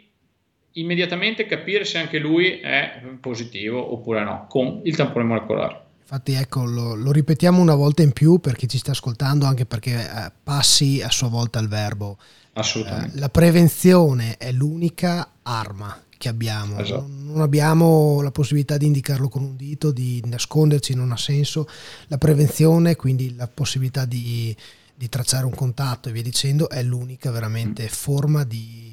immediatamente capire se anche lui è positivo oppure no con il tampone molecolare. Infatti ecco, lo, lo, ripetiamo una volta in più per chi ci sta ascoltando, anche perché eh, passi a sua volta il verbo. Assolutamente. Eh, la prevenzione è l'unica arma che abbiamo. Esatto. Non abbiamo la possibilità di indicarlo con un dito, di nasconderci, non ha senso. La prevenzione, quindi la possibilità di, di tracciare un contatto e via dicendo, è l'unica veramente mm. forma di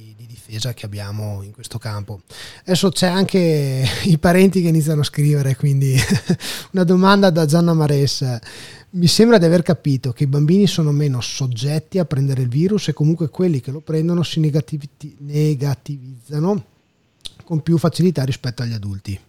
difesa che abbiamo in questo campo. Adesso c'è anche i parenti che iniziano a scrivere, quindi una domanda da Gianna Maressa. Mi sembra di aver capito che i bambini sono meno soggetti a prendere il virus e comunque quelli che lo prendono si negativizzano con più facilità rispetto agli adulti.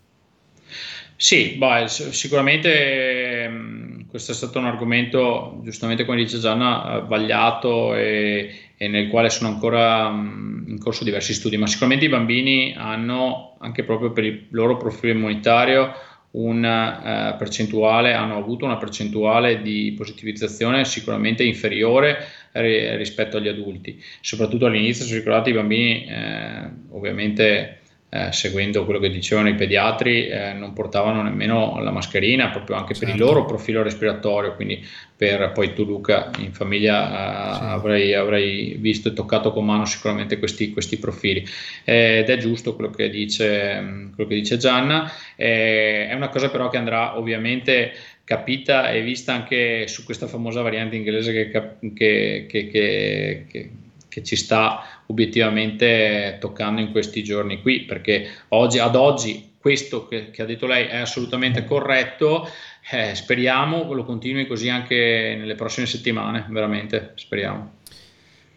Sì, beh, sicuramente ehm, questo è stato un argomento, giustamente come dice Gianna, vagliato e, e nel quale sono ancora in corso diversi studi, ma sicuramente i bambini hanno anche proprio per il loro profilo immunitario una uh, percentuale, hanno avuto una percentuale di positivizzazione sicuramente inferiore ri- rispetto agli adulti, soprattutto all'inizio, se ricordate i bambini eh, ovviamente eh, seguendo quello che dicevano i pediatri, eh, non portavano nemmeno la mascherina, proprio anche certo. per il certo. loro profilo respiratorio, quindi per poi tu Luca in famiglia eh, sì. avrai, avrai, visto e toccato con mano sicuramente questi, questi profili. ed è giusto quello che dice, quello che dice Gianna, è una cosa però che andrà ovviamente capita e vista anche su questa famosa variante inglese che, che, che, che che ci sta obiettivamente toccando in questi giorni qui, perché oggi, ad oggi questo che, che ha detto lei è assolutamente corretto, eh, speriamo lo continui così anche nelle prossime settimane, veramente speriamo.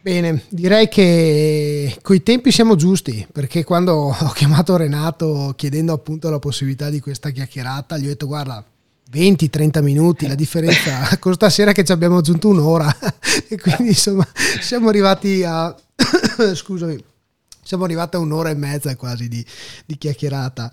Bene, direi che coi tempi siamo giusti, perché quando ho chiamato Renato chiedendo appunto la possibilità di questa chiacchierata, gli ho detto guarda, 20-30 minuti, la differenza con stasera che ci abbiamo aggiunto un'ora. E quindi insomma siamo arrivati a scusami siamo arrivati a un'ora e mezza quasi di, di chiacchierata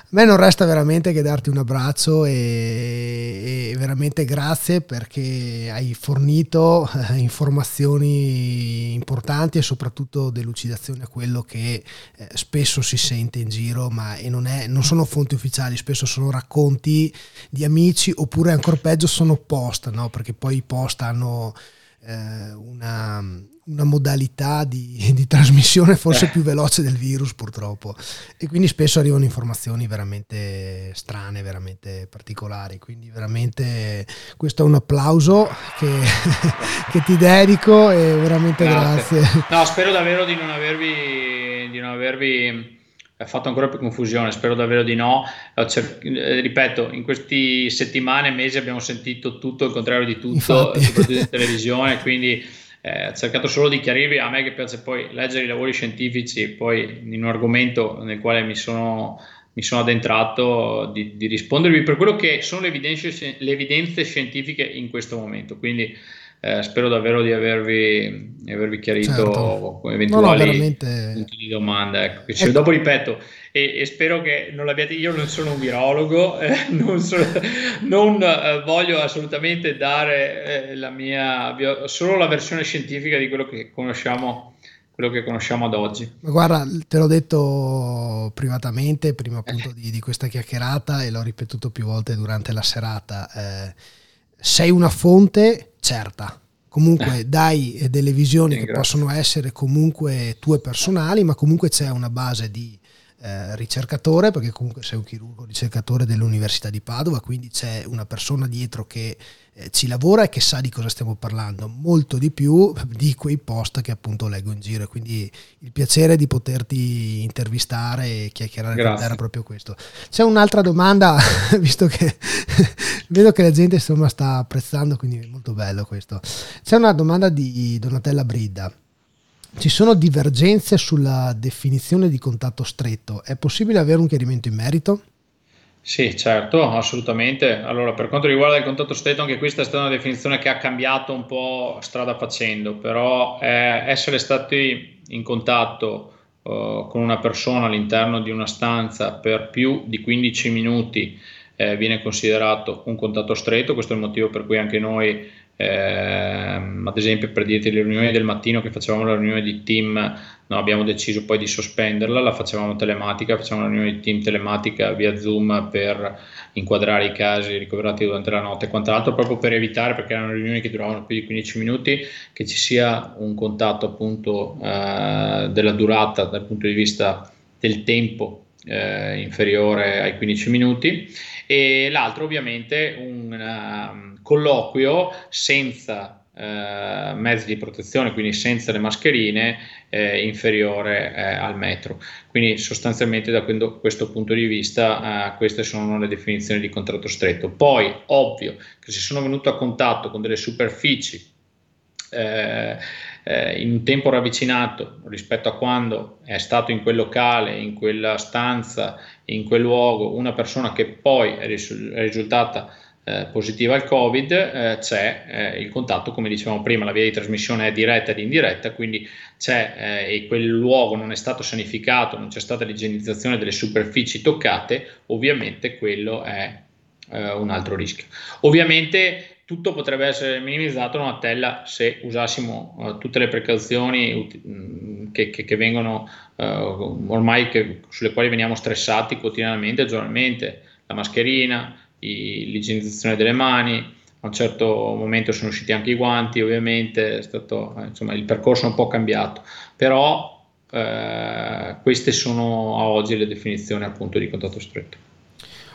a me non resta veramente che darti un abbraccio e, e veramente grazie perché hai fornito eh, informazioni importanti e soprattutto delucidazione a quello che eh, spesso si sente in giro, ma non, è, non, sono fonti ufficiali, spesso sono racconti di amici oppure ancora peggio sono post, no? perché poi i post hanno eh, una una modalità di, di trasmissione forse eh. più veloce del virus purtroppo e quindi spesso arrivano informazioni veramente strane, veramente particolari, quindi veramente questo è un applauso che, che ti dedico e veramente grazie. grazie. No, spero davvero di non avervi, di non avervi fatto ancora più confusione, spero davvero di no. Eh, ripeto, in queste settimane e mesi abbiamo sentito tutto il contrario di tutto, Infatti. soprattutto in televisione, quindi eh, ho cercato solo di chiarirvi, a me che piace poi leggere i lavori scientifici, poi in un argomento nel quale mi sono, mi sono addentrato, di, di, rispondervi per quello che sono le evidenze, le evidenze, scientifiche in questo momento. Quindi eh, spero davvero di avervi, di avervi chiarito certo. eventuali no, no, veramente... punti di domanda. Ecco. Cioè, dopo ripeto, e, e, spero che non l'abbiate. Io non sono un virologo, eh, non, sono, non eh, voglio assolutamente dare eh, la mia, solo la versione scientifica di quello che conosciamo quello che conosciamo ad oggi. Ma guarda, te l'ho detto privatamente prima appunto di, di, questa chiacchierata e l'ho ripetuto più volte durante la serata. Eh, sei una fonte certa. Comunque dai delle visioni che possono essere comunque tue personali, ma comunque c'è una base di eh, ricercatore, perché comunque sei un chirurgo ricercatore dell'Università di Padova, quindi c'è una persona dietro che eh, ci lavora e che sa di cosa stiamo parlando, molto di più di quei post che appunto leggo in giro. Quindi il piacere di poterti intervistare e chiacchierare era proprio questo. C'è un'altra domanda, visto che vedo che la gente insomma sta apprezzando, quindi è molto bello questo. C'è una domanda di Donatella Bridda ci sono divergenze sulla definizione di contatto stretto. È possibile avere un chiarimento in merito? Sì, certo, assolutamente. Allora, per quanto riguarda il contatto stretto, anche questa è stata una definizione che ha cambiato un po' strada facendo, però eh, essere stati in contatto eh, con una persona all'interno di una stanza per più di 15 minuti eh, viene considerato un contatto stretto, questo è il motivo per cui anche noi eh, ad esempio per dirti le riunioni del mattino che facevamo la riunione di team no, abbiamo deciso poi di sospenderla la facevamo telematica facevamo la riunione di team telematica via zoom per inquadrare i casi ricoverati durante la notte e quant'altro proprio per evitare perché erano riunioni che duravano più di 15 minuti che ci sia un contatto appunto eh, della durata dal punto di vista del tempo eh, inferiore ai 15 minuti. E l'altro ovviamente un uh, colloquio senza uh, mezzi di protezione, quindi senza le mascherine, eh, inferiore eh, al metro. Quindi sostanzialmente da questo punto di vista uh, queste sono le definizioni di contratto stretto. Poi ovvio che se sono venuto a contatto con delle superfici eh, eh, in un tempo ravvicinato rispetto a quando è stato in quel locale, in quella stanza, in quel luogo, una persona che poi è risultata eh, positiva al Covid, eh, c'è eh, il contatto, come dicevamo prima, la via di trasmissione è diretta ed indiretta, quindi c'è eh, e quel luogo non è stato sanificato, non c'è stata l'igienizzazione delle superfici toccate, ovviamente quello è un altro rischio. Ovviamente tutto potrebbe essere minimizzato in una tella se usassimo uh, tutte le precauzioni mm, che, che, che, vengono uh, ormai che, sulle quali veniamo stressati quotidianamente, giornalmente, la mascherina, i, l'igienizzazione delle mani, a un certo momento sono usciti anche i guanti, ovviamente, stato, eh, insomma, il percorso è un po' cambiato, però eh, queste sono a oggi le definizioni appunto di contatto stretto.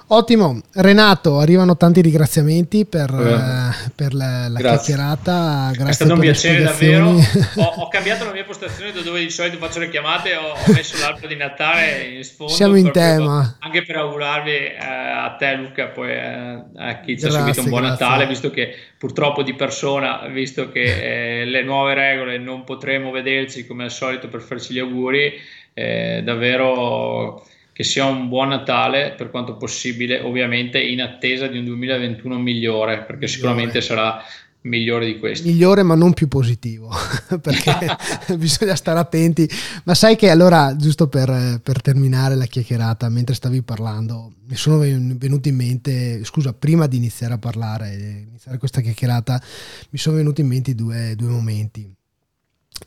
Ottimo, Renato, arrivano tanti ringraziamenti per, eh, per la, la chiacchierata. Grazie È stato un piacere davvero. Ho, ho, cambiato la mia postazione da dove di solito faccio le chiamate, ho, ho messo l'albero di Natale in sfondo. Siamo in tema. Anche per augurarvi eh, a te Luca, poi eh, a chi ci ha seguito un buon grazie. Natale, visto che purtroppo di persona, visto che eh, le nuove regole non potremo vederci come al solito per farci gli auguri, eh, davvero che sia un buon Natale per quanto possibile, ovviamente in attesa di un 2021 migliore, perché sicuramente sarà migliore di questo. Migliore ma non più positivo, perché bisogna stare attenti. Ma sai che allora, giusto per, per, terminare la chiacchierata, mentre stavi parlando, mi sono venuti in mente, scusa, prima di iniziare a parlare, iniziare questa chiacchierata, mi sono venuti in mente due, due momenti.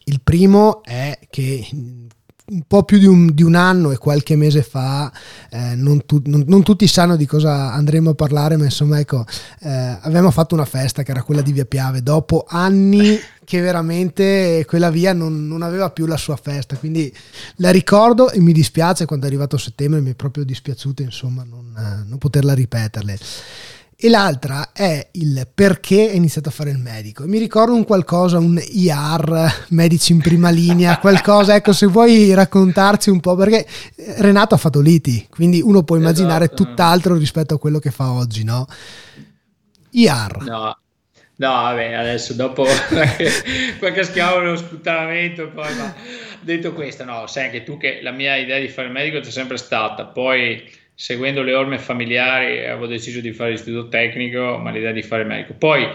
Il primo è che un po' più di un, di un, anno e qualche mese fa, eh, non, tu, non, non, tutti sanno di cosa andremo a parlare, ma insomma ecco, eh, avevamo fatto una festa che era quella di Via Piave, dopo anni che veramente quella via non, non aveva più la sua festa, quindi la ricordo e mi dispiace quando è arrivato settembre, mi è proprio dispiaciuto insomma non, non poterla ripeterle e l'altra è il perché è iniziato a fare il medico. Mi ricordo un qualcosa, un IR, medici in prima linea, qualcosa, ecco se vuoi raccontarci un po' perché Renato ha fatto liti, quindi uno può immaginare esatto. tutt'altro rispetto a quello che fa oggi, no? IR. No. No, vabbè, adesso dopo qualche schiavo lo sputtanamento, poi ma detto questo, no, sai anche tu che la mia idea di fare il medico c'è sempre stata, poi seguendo le orme familiari avevo deciso di fare l'istituto tecnico, ma l'idea di fare il medico. Poi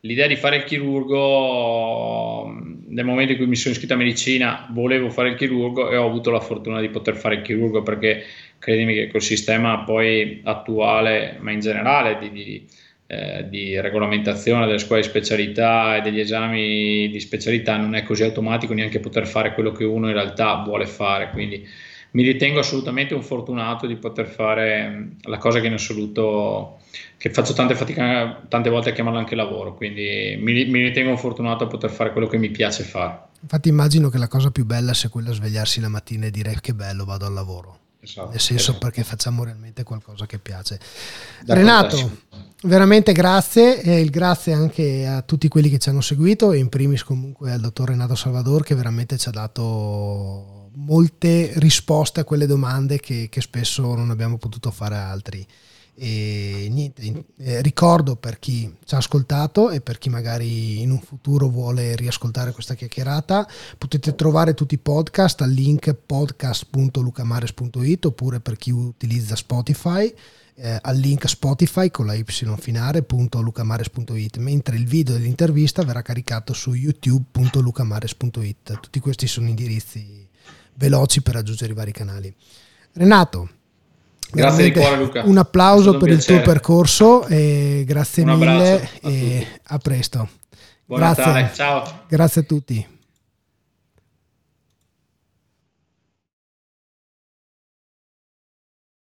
l'idea di fare il chirurgo, nel momento in cui mi sono iscritto a medicina, volevo fare il chirurgo e ho avuto la fortuna di poter fare il chirurgo perché credimi che col sistema poi attuale, ma in generale di, di, eh, di regolamentazione delle scuole di specialità e degli esami di specialità non è così automatico neanche poter fare quello che uno in realtà vuole fare. Quindi mi ritengo assolutamente un fortunato di poter fare la cosa che in assoluto che faccio tante fatica tante volte a chiamarlo anche lavoro, quindi mi, mi ritengo fortunato a poter fare quello che mi piace fare. Infatti immagino che la cosa più bella sia quella svegliarsi la mattina e dire che bello vado al lavoro. Esatto, Nel senso esatto. perché facciamo realmente qualcosa che piace. Da Renato, veramente grazie e il grazie anche a tutti quelli che ci hanno seguito e in primis comunque al dottor Renato Salvador che veramente ci ha dato molte risposte a quelle domande che, che spesso non abbiamo potuto fare altri. E niente, eh, ricordo per chi ci ha ascoltato e per chi magari in un futuro vuole riascoltare questa chiacchierata, potete trovare tutti i podcast al link podcast.lucamares.it oppure per chi utilizza Spotify eh, al link Spotify con la y finale.lucamares.it, mentre il video dell'intervista verrà caricato su youtube.lucamares.it. Tutti questi sono indirizzi veloci per raggiungere i vari canali. Renato, Grazie di cuore Luca. Un applauso un per piacere. il tuo percorso e grazie un mille a e a presto. Buon grazie. Natale, ciao. Grazie a tutti.